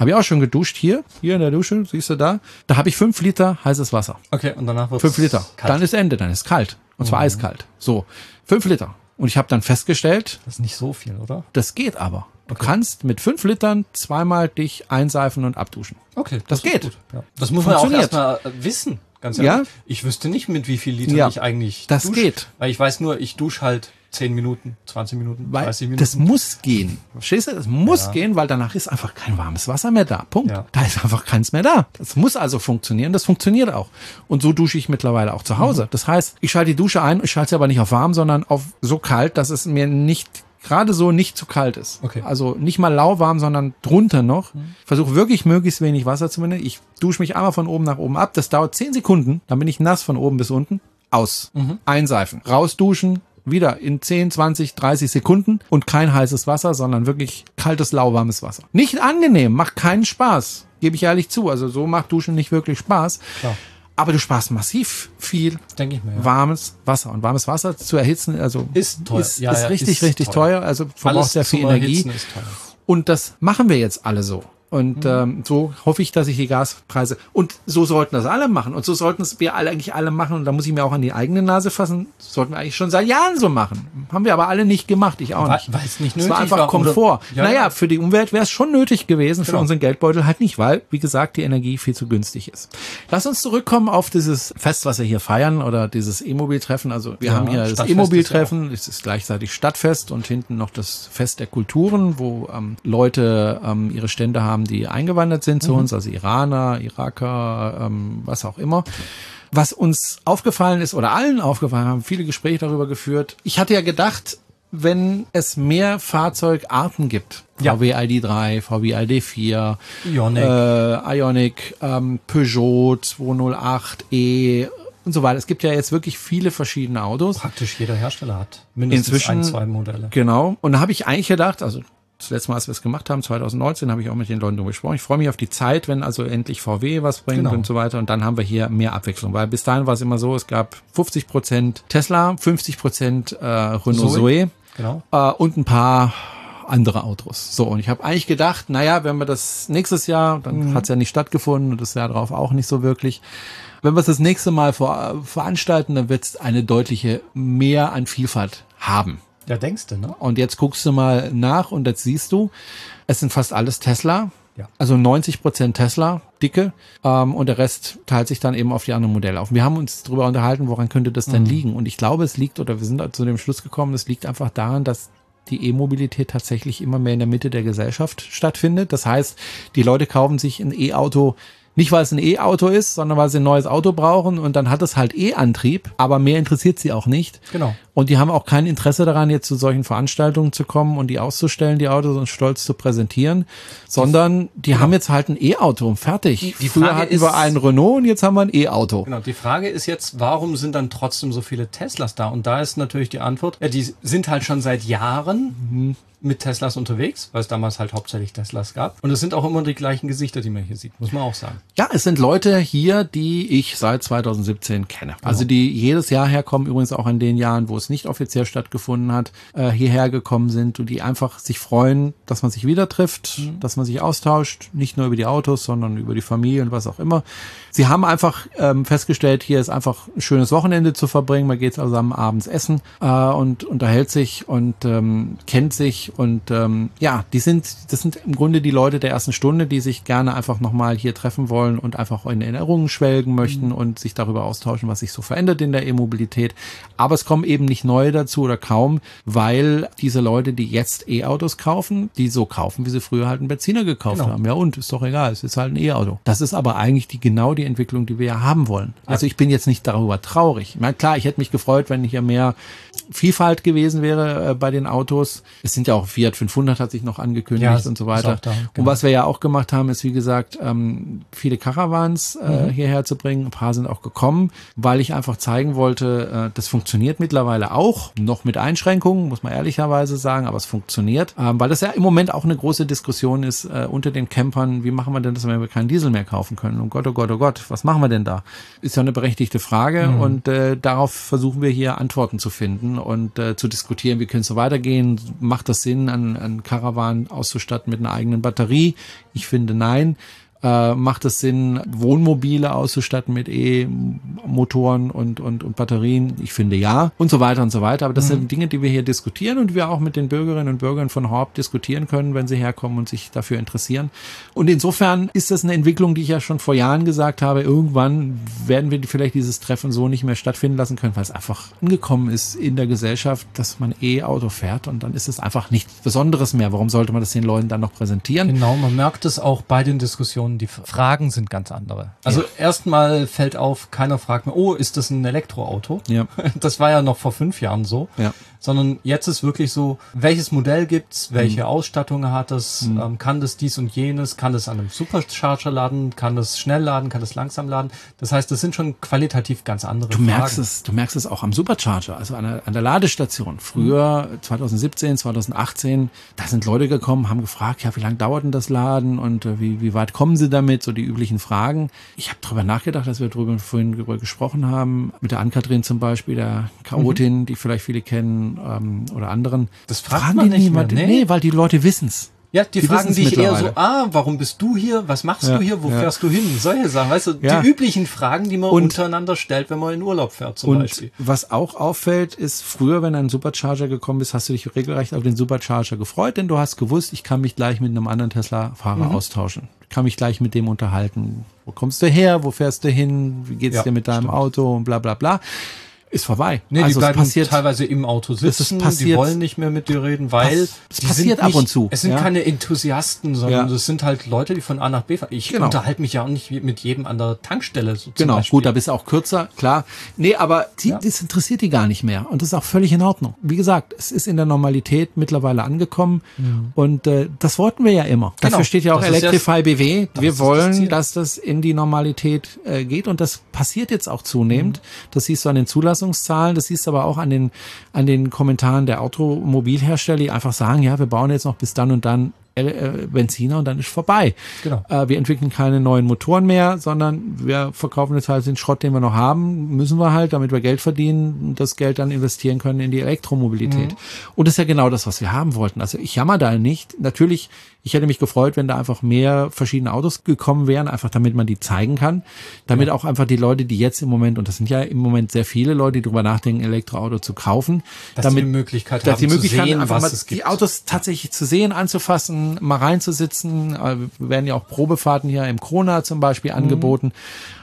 habe ich auch schon geduscht, hier, hier in der Dusche, siehst du da, da habe ich fünf Liter heißes Wasser. Okay, und danach wird Fünf Liter. Kalt. Dann ist Ende, dann ist kalt. Und zwar eiskalt. So, fünf Liter. Und ich habe dann festgestellt, das ist nicht so viel, oder? das geht aber. Du kannst mit fünf Litern zweimal dich einseifen und abduschen. Okay, Das ist geht. Ja. Das muss man auch erstmal äh, wissen. Ganz Ja. ehrlich. Ich wüsste nicht, mit wie viel Liter Ja. ich eigentlich Das dusche. geht. Weil ich weiß nur, ich dusche halt 10 Minuten, 20 Minuten, Weil 30 Minuten. das muss gehen. Verstehst du? Das muss gehen, weil danach ist einfach kein warmes Wasser mehr da. Punkt. Ja. Da ist einfach keins mehr da. Das muss also funktionieren. Das funktioniert auch. Und so dusche ich mittlerweile auch zu Mhm. Hause. Das heißt, ich schalte die Dusche ein, ich schalte sie aber nicht auf warm, sondern auf so kalt, dass es mir nicht gerade so nicht zu kalt ist. Okay. Mhm. Also nicht mal lauwarm, sondern drunter noch. Ich versuche wirklich möglichst wenig Wasser zu benutzen. Ich dusche mich einmal von oben nach oben ab. Das dauert 10 Sekunden. Dann bin ich nass von oben bis unten. Aus. Mhm. Einseifen. Rausduschen. Wieder in 10, 20, 30 Sekunden und kein heißes Wasser, sondern wirklich kaltes, lauwarmes Wasser. Nicht angenehm, macht keinen Spaß. Gebe ich ehrlich zu. Also so macht Duschen nicht wirklich Spaß. Klar. Aber du sparst massiv viel Denke ich mir. Ja. warmes Wasser. Und warmes Wasser zu erhitzen, also Ist teuer. Ist, Ja, ist ja, richtig, ist richtig teuer. teuer. Also verbraucht sehr viel Energie. Und das machen wir jetzt alle so. Und ähm, so hoffe ich, dass ich die Gaspreise und so sollten das alle machen und so sollten es wir alle eigentlich alle machen und da muss ich mir auch an die eigene Nase fassen. Sollten wir eigentlich schon seit Jahren so machen. Haben wir aber alle nicht gemacht, ich auch nicht. weil es nicht Es war nötig einfach war, oder- Komfort. Ja, naja, ja. für die Umwelt wäre es schon nötig gewesen, für Genau. unseren Geldbeutel halt nicht, weil, wie gesagt, die Energie viel zu günstig ist. Lass uns zurückkommen auf dieses Fest, was wir hier feiern oder dieses E-Mobil-Treffen. Also wir Ja, haben hier das E-Mobil-Treffen, es ist gleichzeitig Stadtfest und hinten noch das Fest der Kulturen, wo ähm, Leute ähm, ihre Stände haben, die eingewandert sind zu uns, also Iraner, Iraker, ähm, was auch immer. Was uns aufgefallen ist oder allen aufgefallen, haben viele Gespräche darüber geführt. Ich hatte ja gedacht, wenn es mehr Fahrzeugarten gibt, Ja. VW ID3, VW ID4, Ioniq. äh, Ionic, ähm, Peugeot 208, E, und so weiter. Es gibt ja jetzt wirklich viele verschiedene Autos. Praktisch jeder Hersteller hat mindestens Inzwischen, ein, zwei Modelle. Genau. Und da habe ich eigentlich gedacht, also das letzte Mal, als wir es gemacht haben, 2019, habe ich auch mit den Leuten darüber gesprochen. Ich freue mich auf die Zeit, wenn also endlich VW was bringt Genau. und so weiter. Und dann haben wir hier mehr Abwechslung. Weil bis dahin war es immer so, es gab 50 Prozent Tesla, 50 Prozent äh, Renault Zoe. Genau. äh, und ein paar andere Autos. So, und ich habe eigentlich gedacht, naja, wenn wir das nächstes Jahr, dann hat's ja nicht stattgefunden und das Jahr drauf auch nicht so wirklich. Wenn wir es das nächste Mal vor, veranstalten, dann wird es eine deutliche mehr an Vielfalt haben. Ja, denkst du, ne? Und jetzt guckst du mal nach und jetzt siehst du, es sind fast alles Tesla. Ja. Also 90 Prozent Tesla, dicke, ähm, und der Rest teilt sich dann eben auf die anderen Modelle auf. Wir haben uns darüber unterhalten, woran könnte das denn liegen? Und ich glaube, es liegt, oder wir sind zu dem Schluss gekommen, es liegt einfach daran, dass die E-Mobilität tatsächlich immer mehr in der Mitte der Gesellschaft stattfindet. Das heißt, die Leute kaufen sich ein E-Auto nicht, weil es ein E-Auto ist, sondern weil sie ein neues Auto brauchen und dann hat es halt E-Antrieb, aber mehr interessiert sie auch nicht. Genau. Und die haben auch kein Interesse daran, jetzt zu solchen Veranstaltungen zu kommen und die auszustellen, die Autos und stolz zu präsentieren, sondern die haben jetzt halt ein E-Auto und fertig. Die- die Früher Frage hatten wir ist- einen Renault und jetzt haben wir ein E-Auto. Genau, die Frage ist jetzt, warum sind dann trotzdem so viele Teslas da? Und da ist natürlich die Antwort, ja, die sind halt schon seit Jahren mit Teslas unterwegs, weil es damals halt hauptsächlich Teslas gab. Und es sind auch immer die gleichen Gesichter, die man hier sieht, muss man auch sagen. Ja, es sind Leute hier, die ich seit 2017 kenne. Also die jedes Jahr herkommen, übrigens auch in den Jahren, wo es nicht offiziell stattgefunden hat, äh, hierher gekommen sind und die einfach sich freuen, dass man sich wieder trifft, dass man sich austauscht, nicht nur über die Autos, sondern über die Familie und was auch immer. Sie haben einfach ähm, festgestellt, hier ist einfach ein schönes Wochenende zu verbringen. Man geht zusammen abends essen äh, und unterhält sich und ähm, kennt sich und ähm, ja, die sind, das sind im Grunde die Leute der ersten Stunde, die sich gerne einfach nochmal hier treffen wollen und einfach in Erinnerungen schwelgen möchten und sich darüber austauschen, was sich so verändert in der E-Mobilität. Aber es kommen eben nicht neue dazu oder kaum, weil diese Leute, die jetzt E-Autos kaufen, die so kaufen, wie sie früher halt einen Benziner gekauft Genau. haben. Ja und, ist doch egal, es ist halt ein E-Auto. Das ist aber eigentlich die genau die Entwicklung, die wir ja haben wollen. Also ich bin jetzt nicht darüber traurig. Ich meine, klar, ich hätte mich gefreut, wenn hier mehr Vielfalt gewesen wäre äh, bei den Autos. Es sind ja auch Fiat 500 hat sich noch angekündigt Ja, und so weiter. da, Und genau. was wir ja auch gemacht haben, ist wie gesagt ähm, viele Caravans äh, hierher zu bringen. Ein paar sind auch gekommen, weil ich einfach zeigen wollte, äh, das funktioniert mittlerweile auch, noch mit Einschränkungen, muss man ehrlicherweise sagen, aber es funktioniert, ähm, weil das ja im Moment auch eine große Diskussion ist äh, unter den Campern. Wie machen wir denn das, wenn wir keinen Diesel mehr kaufen können? Oh Gott, oh Gott, oh Gott, was machen wir denn da? Ist ja eine berechtigte Frage und äh, darauf versuchen wir hier Antworten zu finden und äh, zu diskutieren, wie könnte es so weitergehen? Macht das Sinn, einen, einen Caravan auszustatten mit einer eigenen Batterie? Ich finde nein. Äh, macht es Sinn, Wohnmobile auszustatten mit E-Motoren und, und, und Batterien? Ich finde ja. Und so weiter und so weiter. Aber das sind Dinge, die wir hier diskutieren und wir auch mit den Bürgerinnen und Bürgern von Horb diskutieren können, wenn sie herkommen und sich dafür interessieren. Und insofern ist das eine Entwicklung, die ich ja schon vor Jahren gesagt habe. Irgendwann werden wir vielleicht dieses Treffen so nicht mehr stattfinden lassen können, weil es einfach angekommen ist in der Gesellschaft, dass man E-Auto fährt und dann ist es einfach nichts Besonderes mehr. Warum sollte man das den Leuten dann noch präsentieren? Genau, man merkt es auch bei den Diskussionen, die Fragen sind ganz andere. Also erstmal fällt auf, keiner fragt mehr, oh, ist das ein Elektroauto? Ja. *laughs* Das war ja noch vor fünf Jahren so. Ja. Sondern jetzt ist wirklich so, welches Modell gibt's, Mhm. welche Ausstattung hat es, ähm, kann das dies und jenes, kann das an einem Supercharger laden, kann das schnell laden, kann das langsam laden. Das heißt, das sind schon qualitativ ganz andere Du merkst es, du merkst es auch am Supercharger, also an der, an der Ladestation. Früher, 2017, 2018, da sind Leute gekommen, haben gefragt, ja, wie lange dauert denn das Laden und äh, wie, wie weit kommen sie damit? So die üblichen Fragen. Ich habe darüber nachgedacht, dass wir darüber vorhin darüber gesprochen haben, mit der Ann-Kathrin zum Beispiel, der Chaotin, die vielleicht viele kennen, ähm, oder anderen. Das fragt man nicht mehr, nee. nee. weil die Leute wissen's. Ja, die, Die fragen dich eher so, ah, warum bist du hier? Was machst Ja, du hier? Wo ja. fährst du hin? Solche Sachen, weißt du, Ja. die üblichen Fragen, die man Und- untereinander stellt, wenn man in Urlaub fährt zum Und Beispiel. was auch auffällt, ist, früher, wenn ein Supercharger gekommen ist, hast du dich regelrecht auf den Supercharger gefreut, denn du hast gewusst, ich kann mich gleich mit einem anderen Tesla-Fahrer Mhm. austauschen. Ich kann mich gleich mit dem unterhalten. Wo kommst du her? Wo fährst du hin? Wie geht's dir mit deinem stimmt. Auto? Und bla bla bla. Ist vorbei. Nee, also die es bleiben passiert teilweise im Auto sitzen, die passiert- wollen nicht mehr mit dir reden, weil es die passiert ab nicht, und zu, Es sind ja. keine Enthusiasten, sondern Ja. das sind halt Leute, die von A nach B fahren. Ich Genau. unterhalte mich ja auch nicht mit jedem an der Tankstelle. So Genau, Beispiel. gut, da bist du auch kürzer, klar. Nee, aber die, Ja. das interessiert die gar nicht mehr. Und das ist auch völlig in Ordnung. Wie gesagt, es ist in der Normalität mittlerweile angekommen. Und äh, das wollten wir ja immer. Genau. Dafür steht ja auch Das Electrify BW. das Wir ist das wollen, Ziel. dass das in die Normalität äh, geht. Und das passiert jetzt auch zunehmend. Das siehst du an den Zulassungszahlen. Das siehst du aber auch an den, an den Kommentaren der Automobilhersteller, die einfach sagen, ja, wir bauen jetzt noch bis dann und dann äh, Benziner und dann ist vorbei. Genau. Äh, wir entwickeln keine neuen Motoren mehr, sondern wir verkaufen jetzt halt den Schrott, den wir noch haben, müssen wir halt, damit wir Geld verdienen das Geld dann investieren können in die Elektromobilität. Und das ist ja genau das, was wir haben wollten. Also ich jammer da nicht. Natürlich, ich hätte mich gefreut, wenn da einfach mehr verschiedene Autos gekommen wären, einfach damit man die zeigen kann. Damit auch einfach die Leute, die jetzt im Moment, und das sind ja im Moment sehr viele Leute, die darüber nachdenken, ein Elektroauto zu kaufen, Dass damit die Möglichkeit dass haben die Möglichkeit zu sehen, einfach mal die Autos tatsächlich zu sehen, anzufassen, mal reinzusitzen. Äh, Wir werden ja auch Probefahrten hier im Krona zum Beispiel Mhm. angeboten.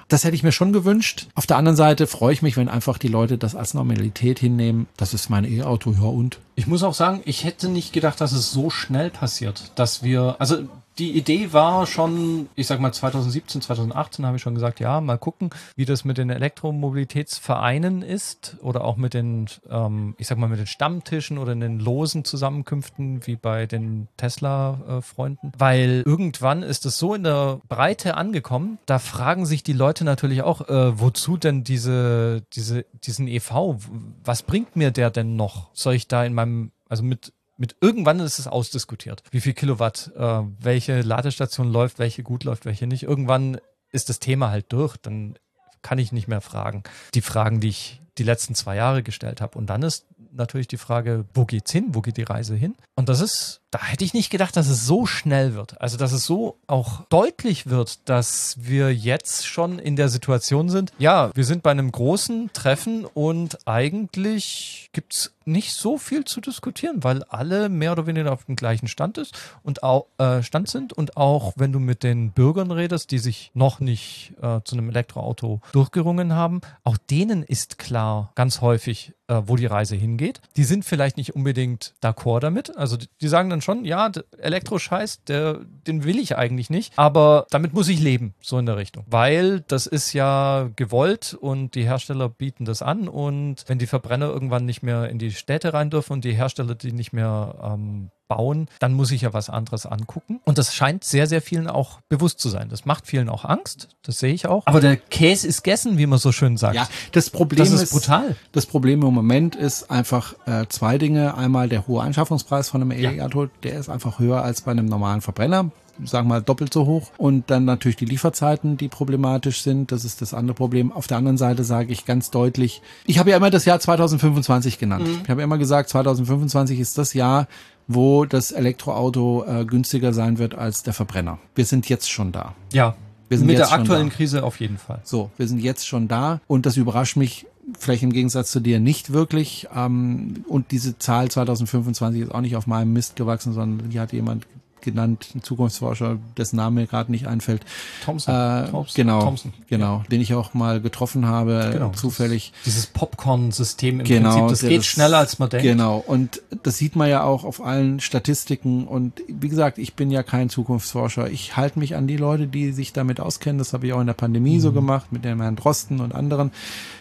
Das hätte ich mir schon gewünscht. Auf der anderen Seite freue ich mich, wenn einfach die Leute das als Normalität hinnehmen. Das ist mein E-Auto, ja und? Ich muss auch sagen, ich hätte nicht gedacht, dass es so schnell passiert, dass wir, also die Idee war schon, ich sag mal 2017, 2018 habe ich schon gesagt, ja, mal gucken, wie das mit den Elektromobilitätsvereinen ist oder auch mit den, ähm, ich sag mal, mit den Stammtischen oder in den losen Zusammenkünften wie bei den Tesla-Freunden, weil irgendwann ist es so in der Breite angekommen, da fragen sich die Leute natürlich auch, äh, wozu denn diese, diese, diesen EV, was bringt mir der denn noch? Soll ich da in meinem, also mit mit irgendwann ist es ausdiskutiert, wie viel Kilowatt, äh, welche Ladestation läuft, welche gut läuft, welche nicht. Irgendwann ist das Thema halt durch, dann kann ich nicht mehr fragen. Die Fragen, die ich die letzten zwei Jahre gestellt habe. Und dann ist natürlich die Frage, wo geht's hin? Wo geht die Reise hin? Und das ist, da hätte ich nicht gedacht, dass es so schnell wird. Also, dass es so auch deutlich wird, dass wir jetzt schon in der Situation sind. Ja, wir sind bei einem großen Treffen und eigentlich gibt's nicht so viel zu diskutieren, weil alle mehr oder weniger auf dem gleichen Stand ist und auch äh, Stand sind und auch wenn du mit den Bürgern redest, die sich noch nicht äh, zu einem Elektroauto durchgerungen haben, auch denen ist klar ganz häufig, äh, wo die Reise hingeht. Die sind vielleicht nicht unbedingt d'accord damit, also die, die sagen dann schon, ja, Elektroscheiß, der, den will ich eigentlich nicht, aber damit muss ich leben, so in der Richtung, weil das ist ja gewollt und die Hersteller bieten das an und wenn die Verbrenner irgendwann nicht mehr in die Städte rein dürfen und die Hersteller die nicht mehr ähm, bauen, dann muss ich ja was anderes angucken. Und das scheint sehr, sehr vielen auch bewusst zu sein. Das macht vielen auch Angst, das sehe ich auch. Aber der Käse ist gegessen, wie man so schön sagt. Ja, das Problem Das ist brutal. Das Problem im Moment ist einfach äh, zwei Dinge. Einmal der hohe Anschaffungspreis von einem E-Auto, der ist einfach höher als bei einem normalen Verbrenner. Sagen wir mal doppelt so hoch. Und dann natürlich die Lieferzeiten, die problematisch sind. Das ist das andere Problem. Auf der anderen Seite sage ich ganz deutlich, ich habe ja immer das Jahr 2025 genannt. Ich habe immer gesagt, 2025 ist das Jahr, wo das Elektroauto äh, günstiger sein wird als der Verbrenner. Wir sind jetzt schon da. Ja. Wir sind Mit der aktuellen. Krise auf jeden Fall. So, wir sind jetzt schon da und das überrascht mich vielleicht im Gegensatz zu dir nicht wirklich. Ähm, und diese Zahl 2025 ist auch nicht auf meinem Mist gewachsen, sondern die hat jemand genannt, ein Zukunftsforscher, dessen Name mir gerade nicht einfällt. Thompson. Äh, Thompson. genau, Thompson. genau, den ich auch mal getroffen habe, Genau. zufällig. Dieses Popcorn-System im Genau, Prinzip, das geht das- schneller als man denkt. Genau, und das sieht man ja auch auf allen Statistiken. Und wie gesagt, ich bin ja kein Zukunftsforscher. Ich halte mich an die Leute, die sich damit auskennen. Das habe ich auch in der Pandemie Mhm. so gemacht mit dem Herrn Drosten und anderen.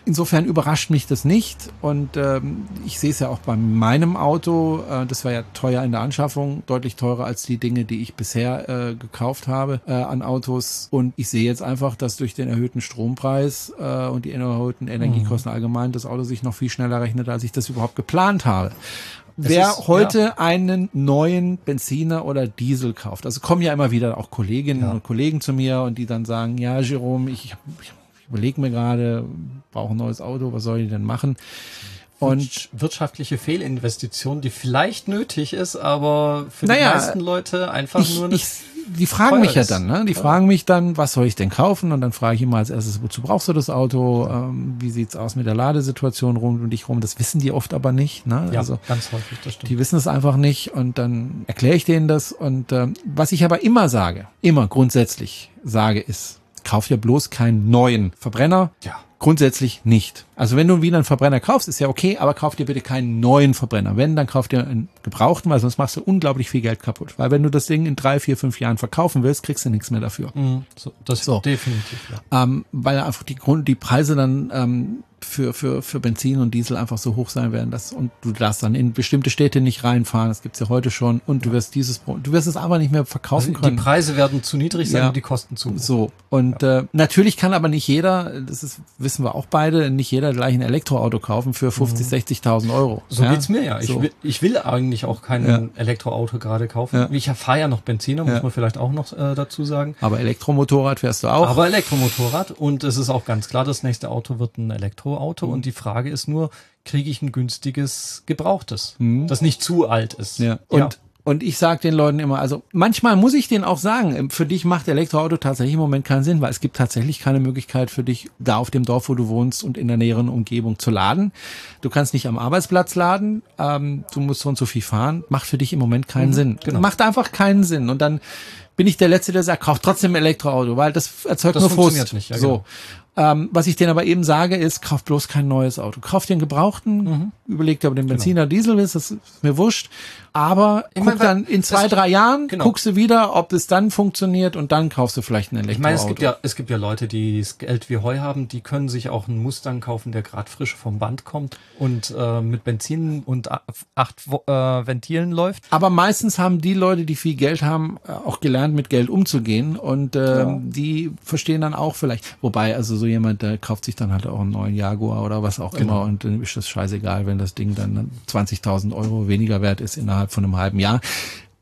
Insofern überrascht mich das nicht. Und ähm, ich sehe es ja auch bei meinem Auto. Äh, das war ja teuer in der Anschaffung, deutlich teurer als die Dinge, die ich bisher äh, gekauft habe äh, an Autos. Und ich sehe jetzt einfach, dass durch den erhöhten Strompreis äh, und die erhöhten Energiekosten allgemein das Auto sich noch viel schneller rechnet, als ich das überhaupt geplant habe. Wer ist- heute einen neuen Benziner oder Diesel kauft, also kommen ja immer wieder auch Kolleginnen Ja. und Kollegen zu mir und die dann sagen, ja, Jerome, ich, ich überlege mir gerade, brauche ein neues Auto, was soll ich denn machen? Und wirtschaftliche Fehlinvestition, die vielleicht nötig ist, aber für Naja, die meisten Leute einfach ich, nur ich, die fragen mich ja dann, ne? Die Ja. fragen mich dann, was soll ich denn kaufen? Und dann frage ich immer als erstes, wozu brauchst du das Auto? Ähm, wie sieht's aus mit der Ladesituation rund um dich rum? Das wissen die oft aber nicht. Ne? ja, Also ganz häufig, das stimmt. die wissen es einfach nicht und dann erkläre ich denen das. Und ähm, was ich aber immer sage, immer grundsätzlich sage, ist, kauf dir bloß keinen neuen Verbrenner. ja. Grundsätzlich nicht. Also wenn du wieder einen Verbrenner kaufst, ist ja okay, aber kauf dir bitte keinen neuen Verbrenner. Wenn, dann kauf dir einen gebrauchten, weil sonst machst du unglaublich viel Geld kaputt. Weil wenn du das Ding in drei, vier, fünf Jahren verkaufen willst, kriegst du nichts mehr dafür. Mhm, so, das So. definitiv. Ja. Ähm, weil einfach die Grund, die Preise dann ähm, für, für, für Benzin und Diesel einfach so hoch sein werden, dass, und du darfst dann in bestimmte Städte nicht reinfahren, das gibt's ja heute schon, und du wirst dieses, du wirst es aber nicht mehr verkaufen Also die können. Preise werden zu niedrig sein Ja. und die Kosten zu hoch. So, und äh, natürlich kann aber nicht jeder, das ist, wissen wir auch beide, nicht jeder gleich ein Elektroauto kaufen für 50, 60.000 Euro. Mhm. So ja? geht's mir ja. Ich, So. will, ich will eigentlich auch kein Ja. Elektroauto gerade kaufen. Ja. Ich fahre ja noch Benziner, muss Ja. man vielleicht auch noch äh, dazu sagen. Aber Elektromotorrad fährst du auch. Aber Elektromotorrad und es ist auch ganz klar, das nächste Auto wird ein Elektroauto Mhm. und die Frage ist nur, kriege ich ein günstiges Gebrauchtes, das nicht zu alt ist. Mhm. ja. Und, und ich sage den Leuten immer, also manchmal muss ich denen auch sagen, für dich macht Elektroauto tatsächlich im Moment keinen Sinn, weil es gibt tatsächlich keine Möglichkeit für dich, da auf dem Dorf, wo du wohnst und in der näheren Umgebung zu laden. Du kannst nicht am Arbeitsplatz laden, ähm, du musst so und so viel fahren, macht für dich im Moment keinen Sinn. genau. Macht einfach keinen Sinn. Und dann bin ich der Letzte, der sagt, kauf trotzdem ein Elektroauto, weil das erzeugt Das nur Frust. funktioniert nicht, ja, so. genau. Ähm, was ich denen aber eben sage, ist, kauf bloß kein neues Auto. Kauf dir einen gebrauchten, Mhm. überleg dir, ob du den Benziner Diesel willst, das ist mir wurscht. Aber Ich guck weil dann in zwei, drei Jahren, genau. guckst du wieder, ob es dann funktioniert und dann kaufst du vielleicht ein Elektroauto. Ich meine, es gibt ja, es gibt ja Leute, die das Geld wie Heu haben, die können sich auch einen Mustang kaufen, der gerade frisch vom Band kommt und äh, mit Benzin und acht äh, Ventilen läuft. Aber meistens haben die Leute, die viel Geld haben, äh, auch gelernt, mit Geld umzugehen und ähm, die verstehen dann auch vielleicht. Wobei, also so jemand, der kauft sich dann halt auch einen neuen Jaguar oder was auch Genau. immer und dann ist das scheißegal, wenn das Ding dann 20.000 Euro weniger wert ist innerhalb von einem halben Jahr.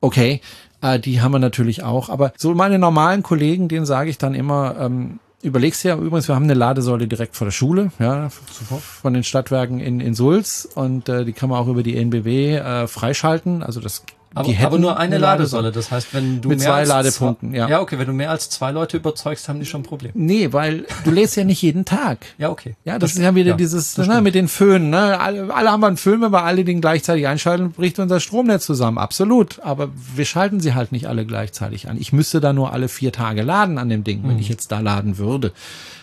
Okay, äh, die haben wir natürlich auch. Aber so meine normalen Kollegen, denen sage ich dann immer, ähm, Überlegst dir, übrigens, wir haben eine Ladesäule direkt vor der Schule, ja, von den Stadtwerken in, in Sulz und äh, die kann man auch über die NBW äh, freischalten. Also das Aber, aber nur eine Ladesäule. Das heißt, wenn du Mit mehr zwei als Ladepunkten, zwei, ja. Ja, okay, wenn du mehr als zwei Leute überzeugst, haben die schon ein Problem. Nee, weil du lädst ja nicht jeden Tag. *laughs* Ja, okay. Ja, das ist ja wieder Ja, dieses das ne, mit den Föhnen. Ne? Alle, alle haben wir einen Föhn, wenn wir alle den gleichzeitig einschalten, bricht unser Stromnetz zusammen. Absolut. Aber wir schalten sie halt nicht alle gleichzeitig an. Ich müsste da nur alle vier Tage laden an dem Ding, Mhm. wenn ich jetzt da laden würde.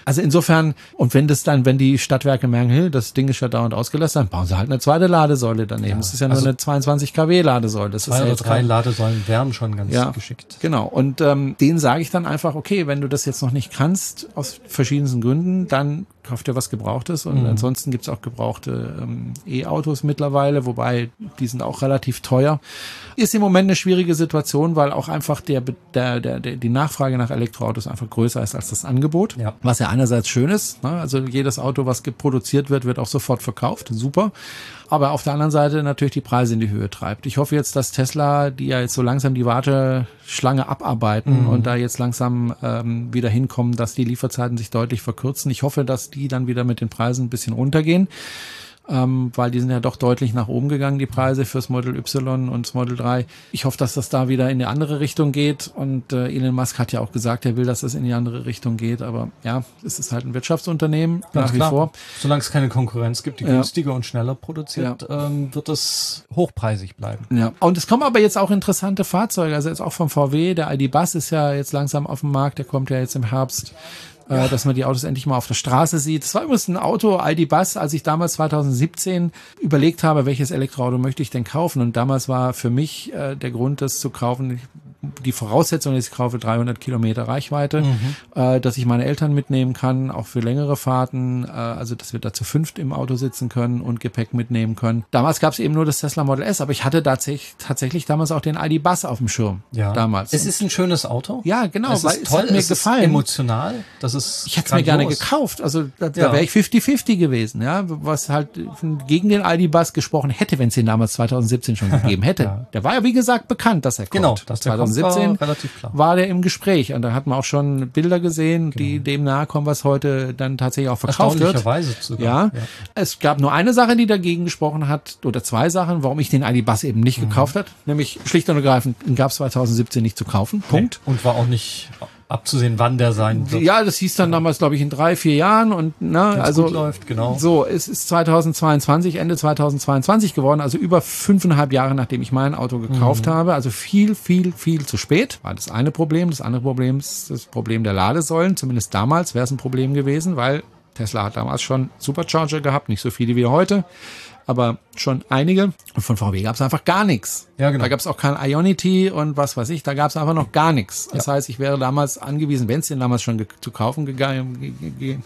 Also insofern, und wenn das dann, wenn die Stadtwerke merken, hey, das Ding ist ja dauernd ausgelastet, dann bauen sie halt eine zweite Ladesäule daneben. Das ist ja nur also eine 22 kW Ladesäule. Das ist Zwei ja oder drei Ladesäulen wären schon ganz ja, geschickt. Genau. Und ähm, denen sage ich dann einfach, okay, wenn du das jetzt noch nicht kannst, aus verschiedensten Gründen, dann dir was Gebrauchtes. Und ansonsten gibt's auch gebrauchte ähm, E-Autos mittlerweile, wobei die sind auch relativ teuer. Ist im Moment eine schwierige Situation, weil auch einfach der, der, der, der die Nachfrage nach Elektroautos einfach größer ist als das Angebot. Ja. Was ja einerseits schön ist. Ne? Also jedes Auto, was produziert wird, wird auch sofort verkauft. Super. Aber auf der anderen Seite natürlich die Preise in die Höhe treibt. Ich hoffe jetzt, dass Tesla, die ja jetzt so langsam die Warteschlange abarbeiten und da jetzt langsam ähm, wieder hinkommen, dass die Lieferzeiten sich deutlich verkürzen. Ich hoffe, dass die dann wieder mit den Preisen ein bisschen runtergehen. Ähm, weil die sind ja doch deutlich nach oben gegangen, die Preise fürs Model Y und das Model 3. Ich hoffe, dass das da wieder in eine andere Richtung geht. Und äh, Elon Musk hat ja auch gesagt, er will, dass das in die andere Richtung geht. Aber ja, es ist halt ein Wirtschaftsunternehmen Ganz nach wie klar. vor. Solange es keine Konkurrenz gibt, die Ja. günstiger und schneller produziert, ähm, wird es hochpreisig bleiben. Ja. Und es kommen aber jetzt auch interessante Fahrzeuge. Also jetzt auch vom VW, der ID Bus ist ja jetzt langsam auf dem Markt, der kommt ja jetzt im Herbst. Äh, dass man die Autos endlich mal auf der Straße sieht. Das war übrigens ein Auto, ID Bus, als ich damals 2017 überlegt habe, welches Elektroauto möchte ich denn kaufen. Und damals war für mich äh, der Grund, das zu kaufen, die Voraussetzung ist, ich kaufe 300 Kilometer Reichweite, äh, dass ich meine Eltern mitnehmen kann, auch für längere Fahrten, äh, also dass wir da zu fünft im Auto sitzen können und Gepäck mitnehmen können. Damals gab es eben nur das Tesla Model S, aber ich hatte tatsächlich, tatsächlich damals auch den ID Bus auf dem Schirm. Ja. Damals. Es ist ein schönes Auto. ja, genau, es ist es toll, hat mir es gefallen. ist emotional. Das ist Ich hätte es mir gerne gekauft. Also da, da Ja. wäre ich 50-50 gewesen, ja, was halt gegen den ID-Bus gesprochen hätte, wenn es den damals 2017 schon *laughs* gegeben hätte. Ja. Der war ja wie gesagt bekannt, dass er kommt. Genau, dass der 2017 war war der im Gespräch und da hat man auch schon Bilder gesehen, die dem nahe kommen, was heute dann tatsächlich auch verkauft wird. Sogar. Ja. Es gab nur eine Sache, die dagegen gesprochen hat, oder zwei Sachen, warum ich den ID-Bus eben nicht gekauft hat. Nämlich schlicht und ergreifend, gab es 2017 nicht zu kaufen. Punkt. Und war auch nicht abzusehen, wann der sein wird. Ja, das hieß dann damals, glaube ich, in drei, vier Jahren und ne, Wenn's also läuft, genau. So, es ist 2022, Ende 2022 geworden, also über fünfeinhalb Jahre, nachdem ich mein Auto gekauft habe. Also viel, viel, viel zu spät. War das eine Problem. Das andere Problem ist das Problem der Ladesäulen. Zumindest damals wäre es ein Problem gewesen, weil Tesla hat damals schon Supercharger gehabt, nicht so viele wie heute, aber schon einige. Und von VW gab es einfach gar nichts. Ja, genau. Da gab es auch kein Ionity und was weiß ich, da gab es einfach noch gar nichts. Das heißt, ich wäre damals angewiesen, wenn es den damals schon zu kaufen gegangen, ge- ge- ge-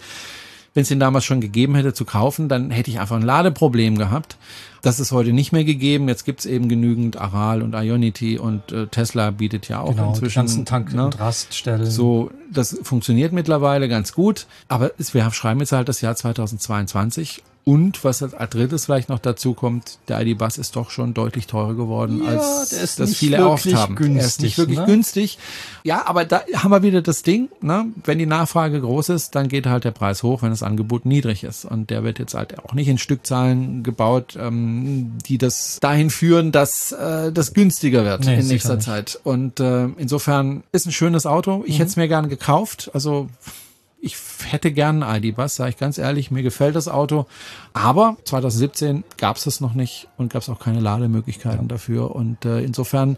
wenn es den damals schon gegeben hätte zu kaufen, dann hätte ich einfach ein Ladeproblem gehabt. Das ist heute nicht mehr gegeben. Jetzt gibt's eben genügend Aral und Ionity und äh, Tesla bietet ja auch Genau, die inzwischen ganzen Tank- ne, und Raststellen. so, das funktioniert mittlerweile ganz gut, aber es, wir schreiben jetzt halt das Jahr 2022 und was als drittes vielleicht noch dazu kommt, der ID-Bus ist doch schon deutlich teurer geworden, Ja, als das viele erhofft haben. er ist günstig, nicht wirklich ne? günstig. Ja, aber da haben wir wieder das Ding, ne? wenn die Nachfrage groß ist, dann geht halt der Preis hoch, wenn das Angebot niedrig ist. Und der wird jetzt halt auch nicht in Stückzahlen gebaut, ähm, die das dahin führen, dass äh, das günstiger wird Nee, in nächster. Zeit. Und äh, insofern ist ein schönes Auto. Ich hätte es mir gern gekauft. Also ich hätte gern einen ID-Bus, sage ich ganz ehrlich. Mir gefällt das Auto. Aber 2017 gab es das noch nicht und gab es auch keine Lademöglichkeiten dafür. Und äh, insofern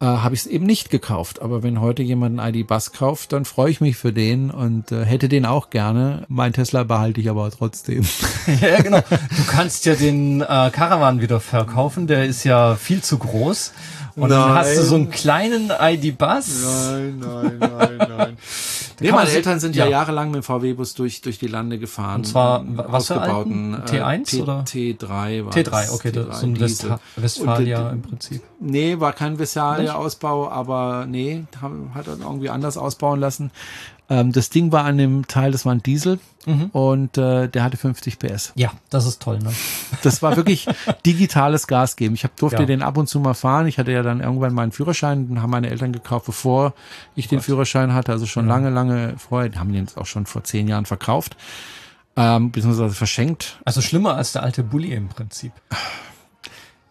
äh, habe ich es eben nicht gekauft. Aber wenn heute jemand einen ID-Bus kauft, dann freue ich mich für den und äh, hätte den auch gerne. Mein Tesla behalte ich aber trotzdem. *laughs* ja, genau. Du kannst ja den äh, Caravan wieder verkaufen, der ist ja viel zu groß. Und dann Nein. hast du so einen kleinen ID-Bus. Nein, nein, nein, nein. *laughs* Nee, meine sich- Eltern sind ja, ja. jahrelang mit dem VW-Bus durch, durch die Lande gefahren. Und zwar, was für alten? T1 T, oder? T3 war T3, das, okay, T3 das ist so ein Diesel. West Westfalia Und, äh, im Prinzip. Nee, war kein Vestalia-Ausbau, aber nee, haben, hat er irgendwie anders ausbauen lassen. Ähm, das Ding war an dem Teil, das war ein Diesel Mhm. und äh, der hatte 50 PS. Ja, das ist toll, ne? Das war wirklich *laughs* digitales Gas geben. Ich hab, durfte Ja. den ab und zu mal fahren. Ich hatte ja dann irgendwann meinen Führerschein, den haben meine Eltern gekauft, bevor ich den Führerschein hatte. Also schon lange, lange vorher. Die haben den jetzt auch schon vor zehn Jahren verkauft, ähm, beziehungsweise verschenkt. Also schlimmer als der alte Bulli im Prinzip.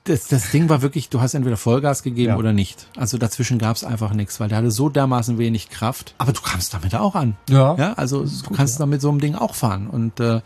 Das, das Ding war wirklich, du hast entweder Vollgas gegeben Ja. oder nicht. Also dazwischen gab's einfach nichts, weil der hatte so dermaßen wenig Kraft. Aber du kamst damit auch an. Ja. Ja, also du gut, kannst ja. damit so einem Ding auch fahren. Und äh,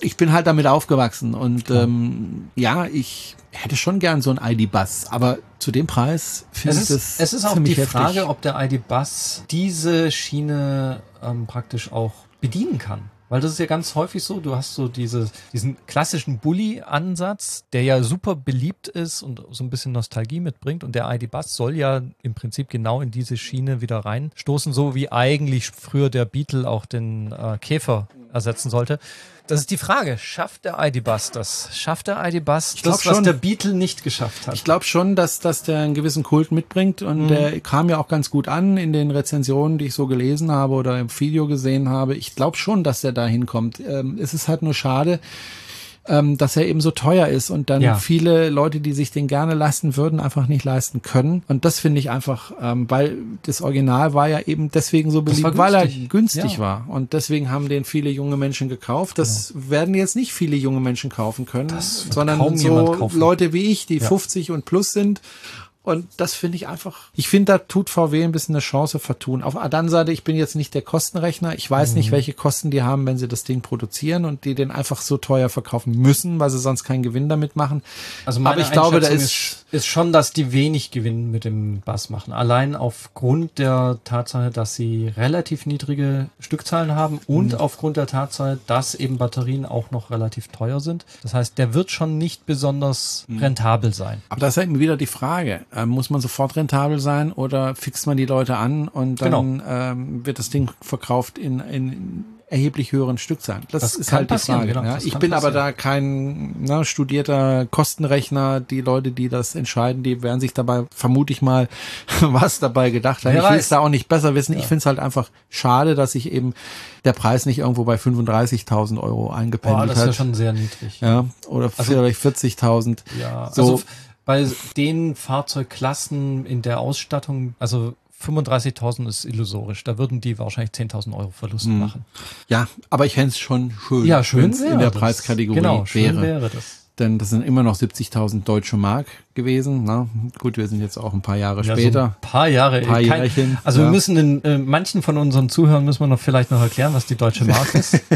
ich bin halt damit aufgewachsen. Und ähm, ja, ich hätte schon gern so ein ID-Bus, aber zu dem Preis finde Es ich ist, das es ist auch die heftig. Frage, ob der ID-Bus diese Schiene ähm, praktisch auch bedienen kann. Weil das ist ja ganz häufig so, du hast so diese, diesen klassischen Bully-Ansatz, der ja super beliebt ist und so ein bisschen Nostalgie mitbringt. Und der ID-Bus soll ja im Prinzip genau in diese Schiene wieder reinstoßen, so wie eigentlich früher der Beetle auch den äh, Käfer ersetzen sollte. Das ist die Frage, schafft der ID-Bus das? Schafft der ID-Bus das, was schon. der Beetle nicht geschafft hat? Ich glaube schon, dass, dass der einen gewissen Kult mitbringt und Mhm. der kam ja auch ganz gut an in den Rezensionen, die ich so gelesen habe oder im Video gesehen habe. Ich glaube schon, dass der da hinkommt. Ähm, es ist halt nur schade, ähm, dass er eben so teuer ist und dann Ja. viele Leute, die sich den gerne leisten würden, einfach nicht leisten können. Und das finde ich einfach, ähm, weil das Original war ja eben deswegen so beliebt, weil er günstig. Ja. war. Und deswegen haben den viele junge Menschen gekauft. Das werden jetzt nicht viele junge Menschen kaufen können, sondern so. Leute wie ich, die Ja. 50 und plus sind. Und das finde ich einfach. Ich finde, da tut VW ein bisschen eine Chance vertun. Auf der anderen Seite, ich bin jetzt nicht der Kostenrechner. Ich weiß Mhm. nicht, welche Kosten die haben, wenn sie das Ding produzieren und die den einfach so teuer verkaufen müssen, weil sie sonst keinen Gewinn damit machen. Also meine Aber ich glaube, da ist- ist, schon, dass die wenig Gewinn mit dem Bass machen. Allein aufgrund der Tatsache, dass sie relativ niedrige Stückzahlen haben und Mhm. aufgrund der Tatsache, dass eben Batterien auch noch relativ teuer sind. Das heißt, der wird schon nicht besonders Mhm. rentabel sein. Aber das ist eben wieder die Frage. Ähm, muss man sofort rentabel sein oder fixt man die Leute an und dann ähm, wird das Ding verkauft in, in erheblich höheren Stückzahlen? Das, Das ist halt die Frage. genau, ja. das Ich bin aber passieren. da kein ne, studierter Kostenrechner. Die Leute, die das entscheiden, die werden sich dabei, vermute ich mal, *laughs* was dabei gedacht haben. Wer ich will es da auch nicht besser wissen. Ich finde es halt einfach schade, dass sich eben der Preis nicht irgendwo bei 35.000 Euro Boah, eingependelt das ist ja hat. schon sehr niedrig. ja, oder Also- vielleicht 40.000. Ja, So. also bei den Fahrzeugklassen in der Ausstattung, also 35.000 ist illusorisch. Da würden die wahrscheinlich 10.000 Euro Verlust Hm. machen. Ja, aber ich fände es schon schön, Ja, schön in der das. Preiskategorie genau, schön wäre. wäre das. Denn das sind immer noch 70.000 deutsche Mark, gewesen. Ne? Gut, wir sind jetzt auch ein paar Jahre Ja, später. So ein paar Jahre. Ein paar Kein- Jährchen, also ja. wir müssen den, äh, manchen von unseren Zuhörern müssen wir noch vielleicht noch erklären, was die deutsche Mark ist. *laughs*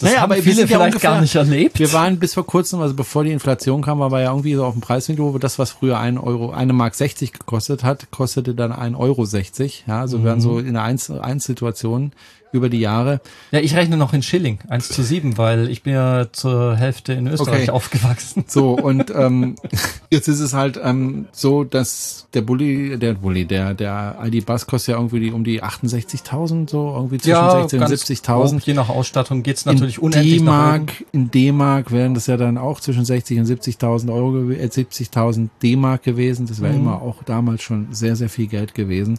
Das Naja, haben aber viele sind ja vielleicht ungefähr- gar nicht erlebt. Wir waren bis vor kurzem, also bevor die Inflation kam, war wir ja irgendwie so auf dem Preisniveau, wo das, was früher ein Euro, eine Mark 60 gekostet hat, kostete dann ein Euro 60. Ja, also wir waren so in einer Eins, Eins-Situation über die Jahre. Ja, ich rechne noch in Schilling, 1 zu 7, weil ich bin ja zur Hälfte in Österreich Okay. aufgewachsen. So, und ähm, *laughs* *laughs* jetzt ist es halt ähm, so, dass der Bulli, der Bulli, der, der ID Bus kostet ja irgendwie die, um die 68.000, so irgendwie zwischen 60 und ganz 70.000. grob, Je nach Ausstattung geht's natürlich unendlich nach oben. D-Mark, in D-Mark wären das ja dann auch zwischen 60 und 70.000 Euro, äh, 70.000 D-Mark gewesen. Das wäre Mhm. immer auch damals schon sehr, sehr viel Geld gewesen.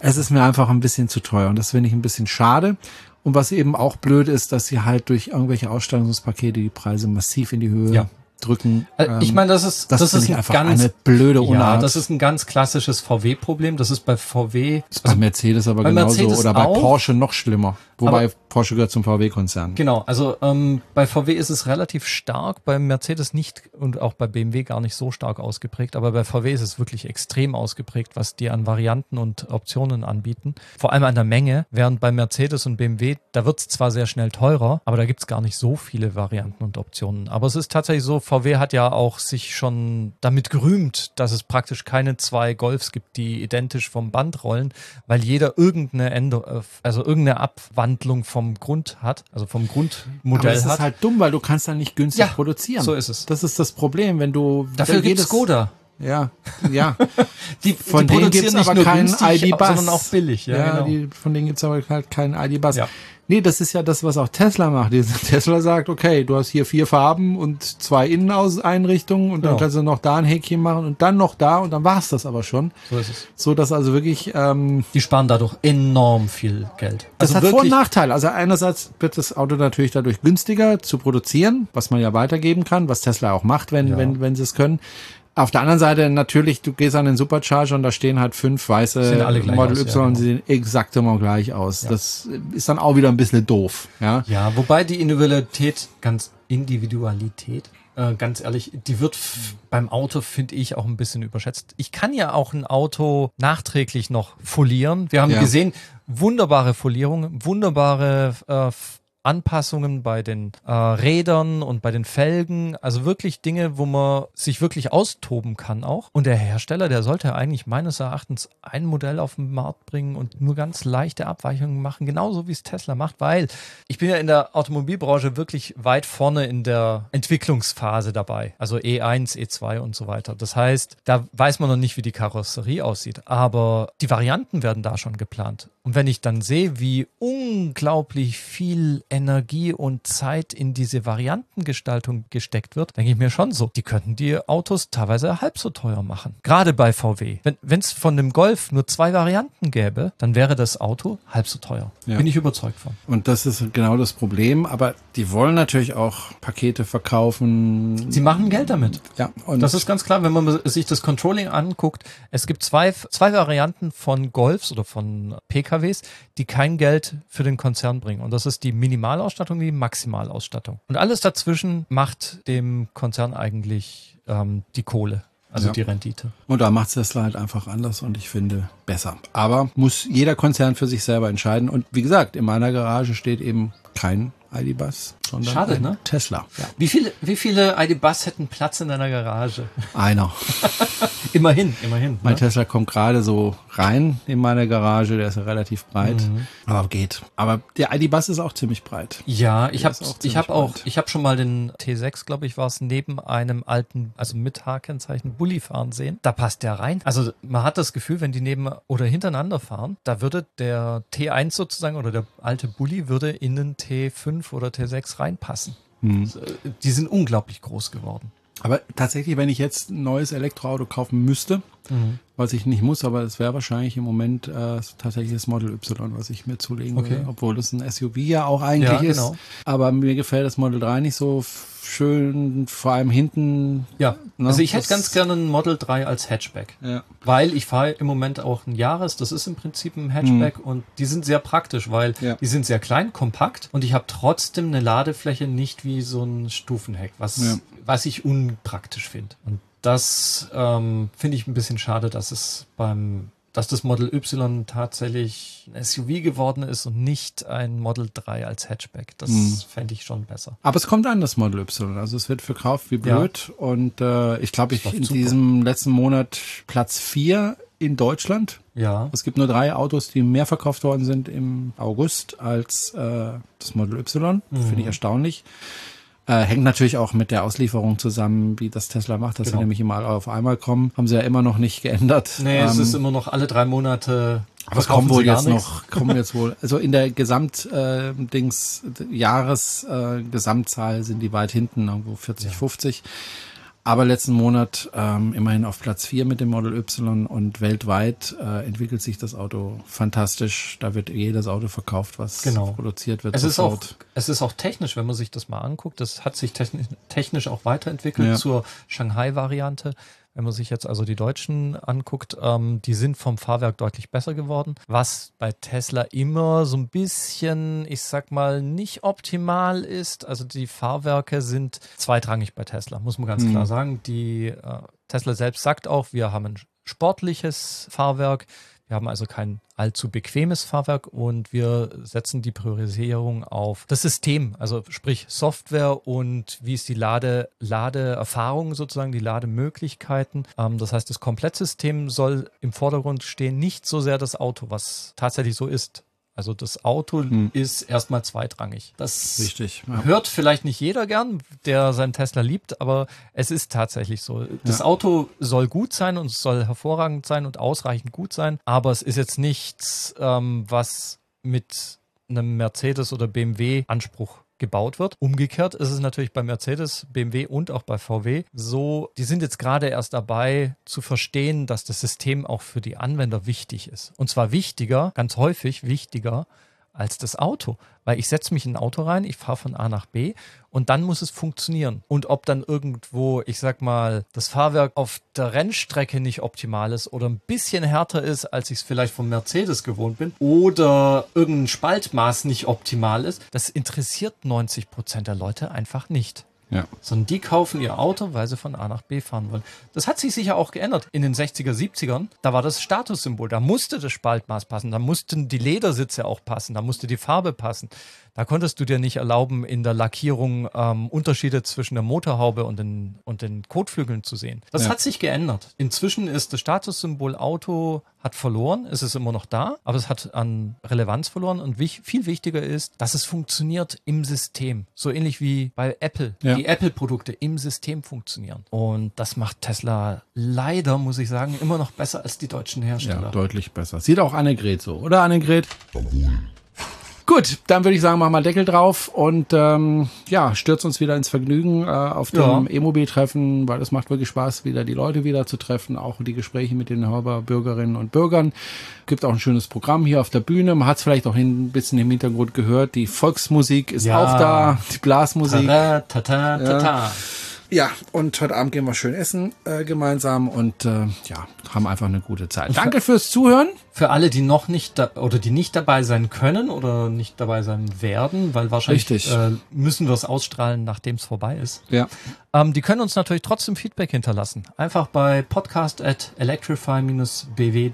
Es ist mir einfach ein bisschen zu teuer und das finde ich ein bisschen schade. Und was eben auch blöd ist, dass sie halt durch irgendwelche Ausstattungspakete die Preise massiv in die Höhe Ja. Drücken. Äh, ich Ähm, meine, das ist das, das, ist ich ein ganz eine blöde ja, Unart. das ist ein ganz klassisches VW-Problem. Das ist bei VW bei Mercedes aber bei genauso Mercedes oder bei auch. Porsche noch schlimmer. Wobei Aber- Porsche gehört zum VW-Konzern. Genau, also ähm, bei VW ist es relativ stark, bei Mercedes nicht und auch bei BMW gar nicht so stark ausgeprägt, aber bei VW ist es wirklich extrem ausgeprägt, was die an Varianten und Optionen anbieten. Vor allem an der Menge, während bei Mercedes und BMW, da wird es zwar sehr schnell teurer, aber da gibt es gar nicht so viele Varianten und Optionen. Aber es ist tatsächlich so, VW hat ja auch sich schon damit gerühmt, dass es praktisch keine zwei Golfs gibt, die identisch vom Band rollen, weil jeder irgendeine Änderung, also irgendeine Abwandlung vom Grund hat, also vom Aber Grundmodell es ist hat. halt dumm, weil du kannst dann nicht günstig Ja, produzieren. so ist es. Das ist das Problem, wenn du Dafür gibt es Skoda. Ja, ja. *laughs* Die, Von die denen gibt's nicht aber keinen ID-Bus. sondern auch billig. Ja, genau. die, von denen gibt's aber halt keinen ID-Bus. Ja. Nee, das ist ja das, was auch Tesla macht. *laughs* Tesla sagt, okay, du hast hier vier Farben und zwei Inneneinrichtungen und dann Genau. kannst du noch da ein Häkchen machen und dann noch da und dann war's das aber schon. so ist es. So dass also wirklich ähm, Die sparen dadurch enorm viel Geld. Das Also hat Vor- und Nachteile. Also einerseits wird das Auto natürlich dadurch günstiger zu produzieren, was man ja weitergeben kann, was Tesla auch macht, wenn, Ja. wenn, wenn sie es können. Auf der anderen Seite natürlich, du gehst an den Supercharger und da stehen halt fünf weiße Model aus, Y ja, und genau. sie sehen exakt immer gleich aus. Das ist dann auch wieder ein bisschen doof. Ja, Ja, wobei die Individualität, ganz Individualität, äh, ganz ehrlich, die wird beim Auto, finde ich, auch ein bisschen überschätzt. Ich kann ja auch ein Auto nachträglich noch folieren. Wir haben Ja. gesehen, wunderbare Folierungen, wunderbare äh, Anpassungen bei den äh, Rädern und bei den Felgen, also wirklich Dinge, wo man sich wirklich austoben kann auch. Und der Hersteller, der sollte eigentlich meines Erachtens ein Modell auf den Markt bringen und nur ganz leichte Abweichungen machen, genauso wie es Tesla macht, weil ich bin ja in der Automobilbranche wirklich weit vorne in der Entwicklungsphase dabei, also E1, E2 und so weiter. Das heißt, da weiß man noch nicht, wie die Karosserie aussieht, aber die Varianten werden da schon geplant. Und wenn ich dann sehe, wie unglaublich viel Energie und Zeit in diese Variantengestaltung gesteckt wird, denke ich mir schon so, die könnten die Autos teilweise halb so teuer machen. Gerade bei VW. Wenn es von dem Golf nur zwei Varianten gäbe, dann wäre das Auto halb so teuer. Ja. Bin ich überzeugt von. und das ist genau das Problem. Aber die wollen natürlich auch Pakete verkaufen. Sie machen Geld damit. ja, und Das ist ganz klar, wenn man sich das Controlling anguckt. Es gibt zwei, zwei Varianten von Golfs oder von PKWs, die kein Geld für den Konzern bringen. Und das ist die Minimalausstattung, die Maximalausstattung. Und alles dazwischen macht dem Konzern eigentlich ähm, die Kohle, also Ja. die Rendite. Und da macht Tesla halt einfach anders und ich finde besser. Aber muss jeder Konzern für sich selber entscheiden. Und wie gesagt, in meiner Garage steht eben kein ID-Bus, sondern Schade, ne? Tesla. Ja. Wie viele, wie viele ID-Bus hätten Platz in deiner Garage? Einer. *laughs* Immerhin, immerhin. Mein Ne? Tesla kommt gerade so rein in meine Garage, der ist ja relativ breit, Mhm. aber geht. Aber der ID-Bus ist auch ziemlich breit. Ja, ich habe ich habe auch ich habe schon mal den T6, glaube ich, war es neben einem alten, also mit H-Kennzeichen Bulli fahren sehen. Da passt der rein. Also man hat das Gefühl, wenn die neben oder hintereinander fahren, da würde der T1 sozusagen oder der alte Bulli würde in den T5 oder T6 reinpassen. Hm. Die sind unglaublich groß geworden. Aber tatsächlich, wenn ich jetzt ein neues Elektroauto kaufen müsste, was ich nicht muss, aber es wäre wahrscheinlich im Moment äh, tatsächlich das Model Y, was ich mir zulegen Okay. würde, obwohl das ein SUV ja auch eigentlich Ja, ist. genau. Aber mir gefällt das Model 3 nicht so schön, vor allem hinten. Ja, Ne, also ich hätte ganz gerne ein Model 3 als Hatchback. Ja. Weil ich fahre im Moment auch ein Jahres, das ist im Prinzip ein Hatchback und die sind sehr praktisch, weil Ja. die sind sehr klein, kompakt und ich habe trotzdem eine Ladefläche nicht wie so ein Stufenheck, was, Ja. was ich unpraktisch finde. Und das ähm, finde ich ein bisschen schade, dass es beim dass das Model Y tatsächlich ein SUV geworden ist und nicht ein Model 3 als Hatchback. Das hm. fände ich schon besser. Aber es kommt an, das Model Y. Also es wird verkauft wie blöd. Ja. Und äh, ich glaube, ich in super. diesem letzten Monat Platz 4 in Deutschland. Ja. Es gibt nur drei Autos, die mehr verkauft worden sind im August als äh, das Model Y. Mhm. Finde ich erstaunlich. Äh, hängt natürlich auch mit der Auslieferung zusammen, wie das Tesla macht, dass genau. sie nämlich immer auf einmal kommen. Haben sie ja immer noch nicht geändert. Nee, ähm, es ist immer noch alle drei Monate. Aber es kommen wohl jetzt nichts. noch, kommen jetzt wohl, also in der Gesamt, äh, Dings, Jahres, äh, Gesamtzahl sind die weit hinten, irgendwo 40, ja. 50 aber letzten Monat ähm, immerhin auf Platz 4 mit dem Model Y und weltweit äh, entwickelt sich das Auto fantastisch. Da wird jedes Auto verkauft, was genau. produziert wird. Es ist, auch, es ist auch technisch, wenn man sich das mal anguckt, das hat sich technisch auch weiterentwickelt ja. zur Shanghai-Variante. Wenn man sich jetzt also die Deutschen anguckt, ähm, die sind vom Fahrwerk deutlich besser geworden, was bei Tesla immer so ein bisschen, ich sag mal, nicht optimal ist. Also die Fahrwerke sind zweitrangig bei Tesla, muss man ganz mhm. klar sagen. Die äh, Tesla selbst sagt auch, wir haben ein sportliches Fahrwerk. Wir haben also kein allzu bequemes Fahrwerk und wir setzen die Priorisierung auf das System, also sprich Software und wie ist die Lade, Ladeerfahrung sozusagen, die Lademöglichkeiten. Ähm, das heißt, das Komplettsystem soll im Vordergrund stehen, nicht so sehr das Auto, was tatsächlich so ist. Also das Auto hm. ist erstmal zweitrangig. Das Richtig, ja. hört vielleicht nicht jeder gern, der seinen Tesla liebt, aber es ist tatsächlich so. Das ja. Auto soll gut sein und es soll hervorragend sein und ausreichend gut sein, aber es ist jetzt nichts, ähm, was mit einem Mercedes oder BMW Anspruch gebaut wird. Umgekehrt ist es natürlich bei Mercedes, BMW und auch bei VW so, die sind jetzt gerade erst dabei zu verstehen, dass das System auch für die Anwender wichtig ist. Und zwar wichtiger, ganz häufig wichtiger als das Auto. Weil ich setze mich in ein Auto rein, ich fahre von A nach B und dann muss es funktionieren. Und ob dann irgendwo, ich sag mal, das Fahrwerk auf der Rennstrecke nicht optimal ist oder ein bisschen härter ist, als ich es vielleicht vom Mercedes gewohnt bin, oder irgendein Spaltmaß nicht optimal ist, das interessiert 90 Prozent der Leute einfach nicht. Ja. Sondern die kaufen ihr Auto, weil sie von A nach B fahren wollen. Das hat sich sicher auch geändert. In den 60er, 70ern, da war das Statussymbol. Da musste das Spaltmaß passen. Da mussten die Ledersitze auch passen. Da musste die Farbe passen. Da konntest du dir nicht erlauben, in der Lackierung ähm, Unterschiede zwischen der Motorhaube und den, und den Kotflügeln zu sehen. Das ja. hat sich geändert. Inzwischen ist das Statussymbol Auto hat verloren. Es ist immer noch da, aber es hat an Relevanz verloren. Und wich, viel wichtiger ist, dass es funktioniert im System. So ähnlich wie bei Apple. Ja. Die Apple-Produkte im System funktionieren. Und das macht Tesla leider, muss ich sagen, immer noch besser als die deutschen Hersteller. Ja, deutlich besser. Sieht auch Annegret so, oder Annegret? Gut, dann würde ich sagen, machen wir Deckel drauf und ähm, ja, stürzt uns wieder ins Vergnügen äh, auf dem ja. E-Mobil-Treffen, weil es macht wirklich Spaß, wieder die Leute wieder zu treffen, auch die Gespräche mit den Hörber Bürgerinnen und Bürgern. Gibt auch ein schönes Programm hier auf der Bühne. Man hat es vielleicht auch ein bisschen im Hintergrund gehört. Die Volksmusik ist ja. auch da, die Blasmusik. Ta -ta, ta -ta, ja. Ja, und heute Abend gehen wir schön essen äh, gemeinsam und äh, ja, haben einfach eine gute Zeit. Danke fürs Zuhören. Für alle, die noch nicht da, oder die nicht dabei sein können oder nicht dabei sein werden, weil wahrscheinlich äh, müssen wir es ausstrahlen, nachdem es vorbei ist. Ja. Ähm, die können uns natürlich trotzdem Feedback hinterlassen. Einfach bei podcast at electrify-bw.de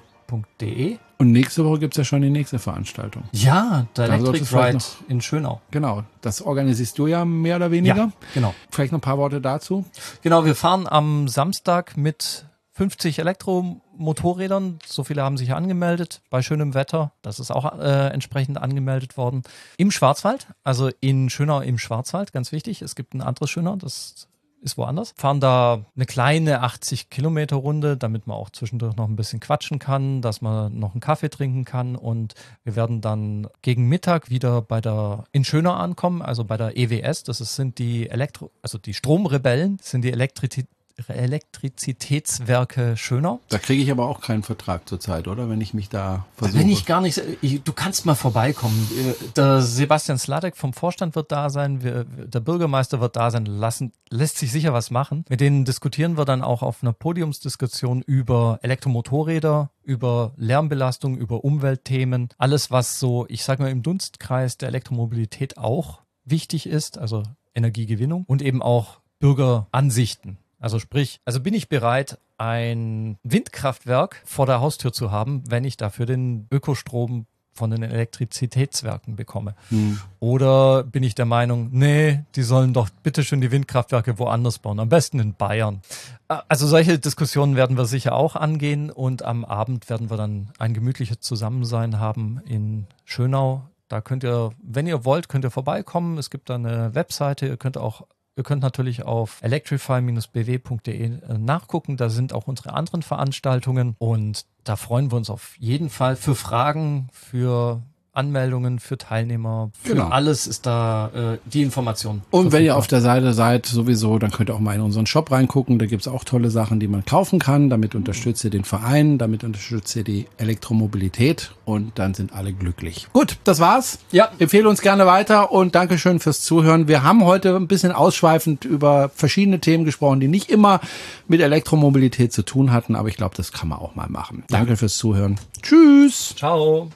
und nächste Woche gibt es ja schon die nächste Veranstaltung. Ja, der da Electric Ride noch, in Schönau. Genau, das organisierst du ja mehr oder weniger. Ja, genau. Vielleicht noch ein paar Worte dazu. Genau, wir fahren am Samstag mit 50 Elektromotorrädern. So viele haben sich angemeldet bei schönem Wetter. Das ist auch äh, entsprechend angemeldet worden. Im Schwarzwald, also in Schönau im Schwarzwald, ganz wichtig. Es gibt ein anderes Schönau, das ist woanders. Fahren da eine kleine 80 Kilometer Runde, damit man auch zwischendurch noch ein bisschen quatschen kann, dass man noch einen Kaffee trinken kann und wir werden dann gegen Mittag wieder bei der in Schöner ankommen, also bei der EWS. Das sind die Elektro, also die Stromrebellen, sind die Elektrizität Elektrizitätswerke Schönau. Da kriege ich aber auch keinen Vertrag zurzeit, oder? Wenn ich mich da versuche. Wenn ich gar nicht, du kannst mal vorbeikommen. Der Sebastian Sladek vom Vorstand wird da sein, der Bürgermeister wird da sein, lassen, lässt sich sicher was machen. Mit denen diskutieren wir dann auch auf einer Podiumsdiskussion über Elektromotorräder, über Lärmbelastung, über Umweltthemen. Alles, was so, ich sage mal, im Dunstkreis der Elektromobilität auch wichtig ist, also Energiegewinnung und eben auch Bürgeransichten. Also sprich, also bin ich bereit, ein Windkraftwerk vor der Haustür zu haben, wenn ich dafür den Ökostrom von den Elektrizitätswerken bekomme. Hm. Oder bin ich der Meinung, nee, die sollen doch bitte schön die Windkraftwerke woanders bauen, am besten in Bayern. Also solche Diskussionen werden wir sicher auch angehen und am Abend werden wir dann ein gemütliches Zusammensein haben in Schönau. Da könnt ihr, wenn ihr wollt, könnt ihr vorbeikommen. Es gibt da eine Webseite, ihr könnt auch Ihr könnt natürlich auf electrify-bw.de äh, nachgucken. Da sind auch unsere anderen Veranstaltungen und da freuen wir uns auf jeden Fall für Fragen, für Anmeldungen für Teilnehmer, für genau. alles ist da äh, die Information. Und wenn ihr auf der Seite seid, sowieso, dann könnt ihr auch mal in unseren Shop reingucken. Da gibt's auch tolle Sachen, die man kaufen kann. Damit unterstützt ihr den Verein, damit unterstützt ihr die Elektromobilität und dann sind alle glücklich. Gut, das war's. Ja. Empfehle uns gerne weiter und Dankeschön fürs Zuhören. Wir haben heute ein bisschen ausschweifend über verschiedene Themen gesprochen, die nicht immer mit Elektromobilität zu tun hatten, aber ich glaube, das kann man auch mal machen. Danke fürs Zuhören. Tschüss. Ciao.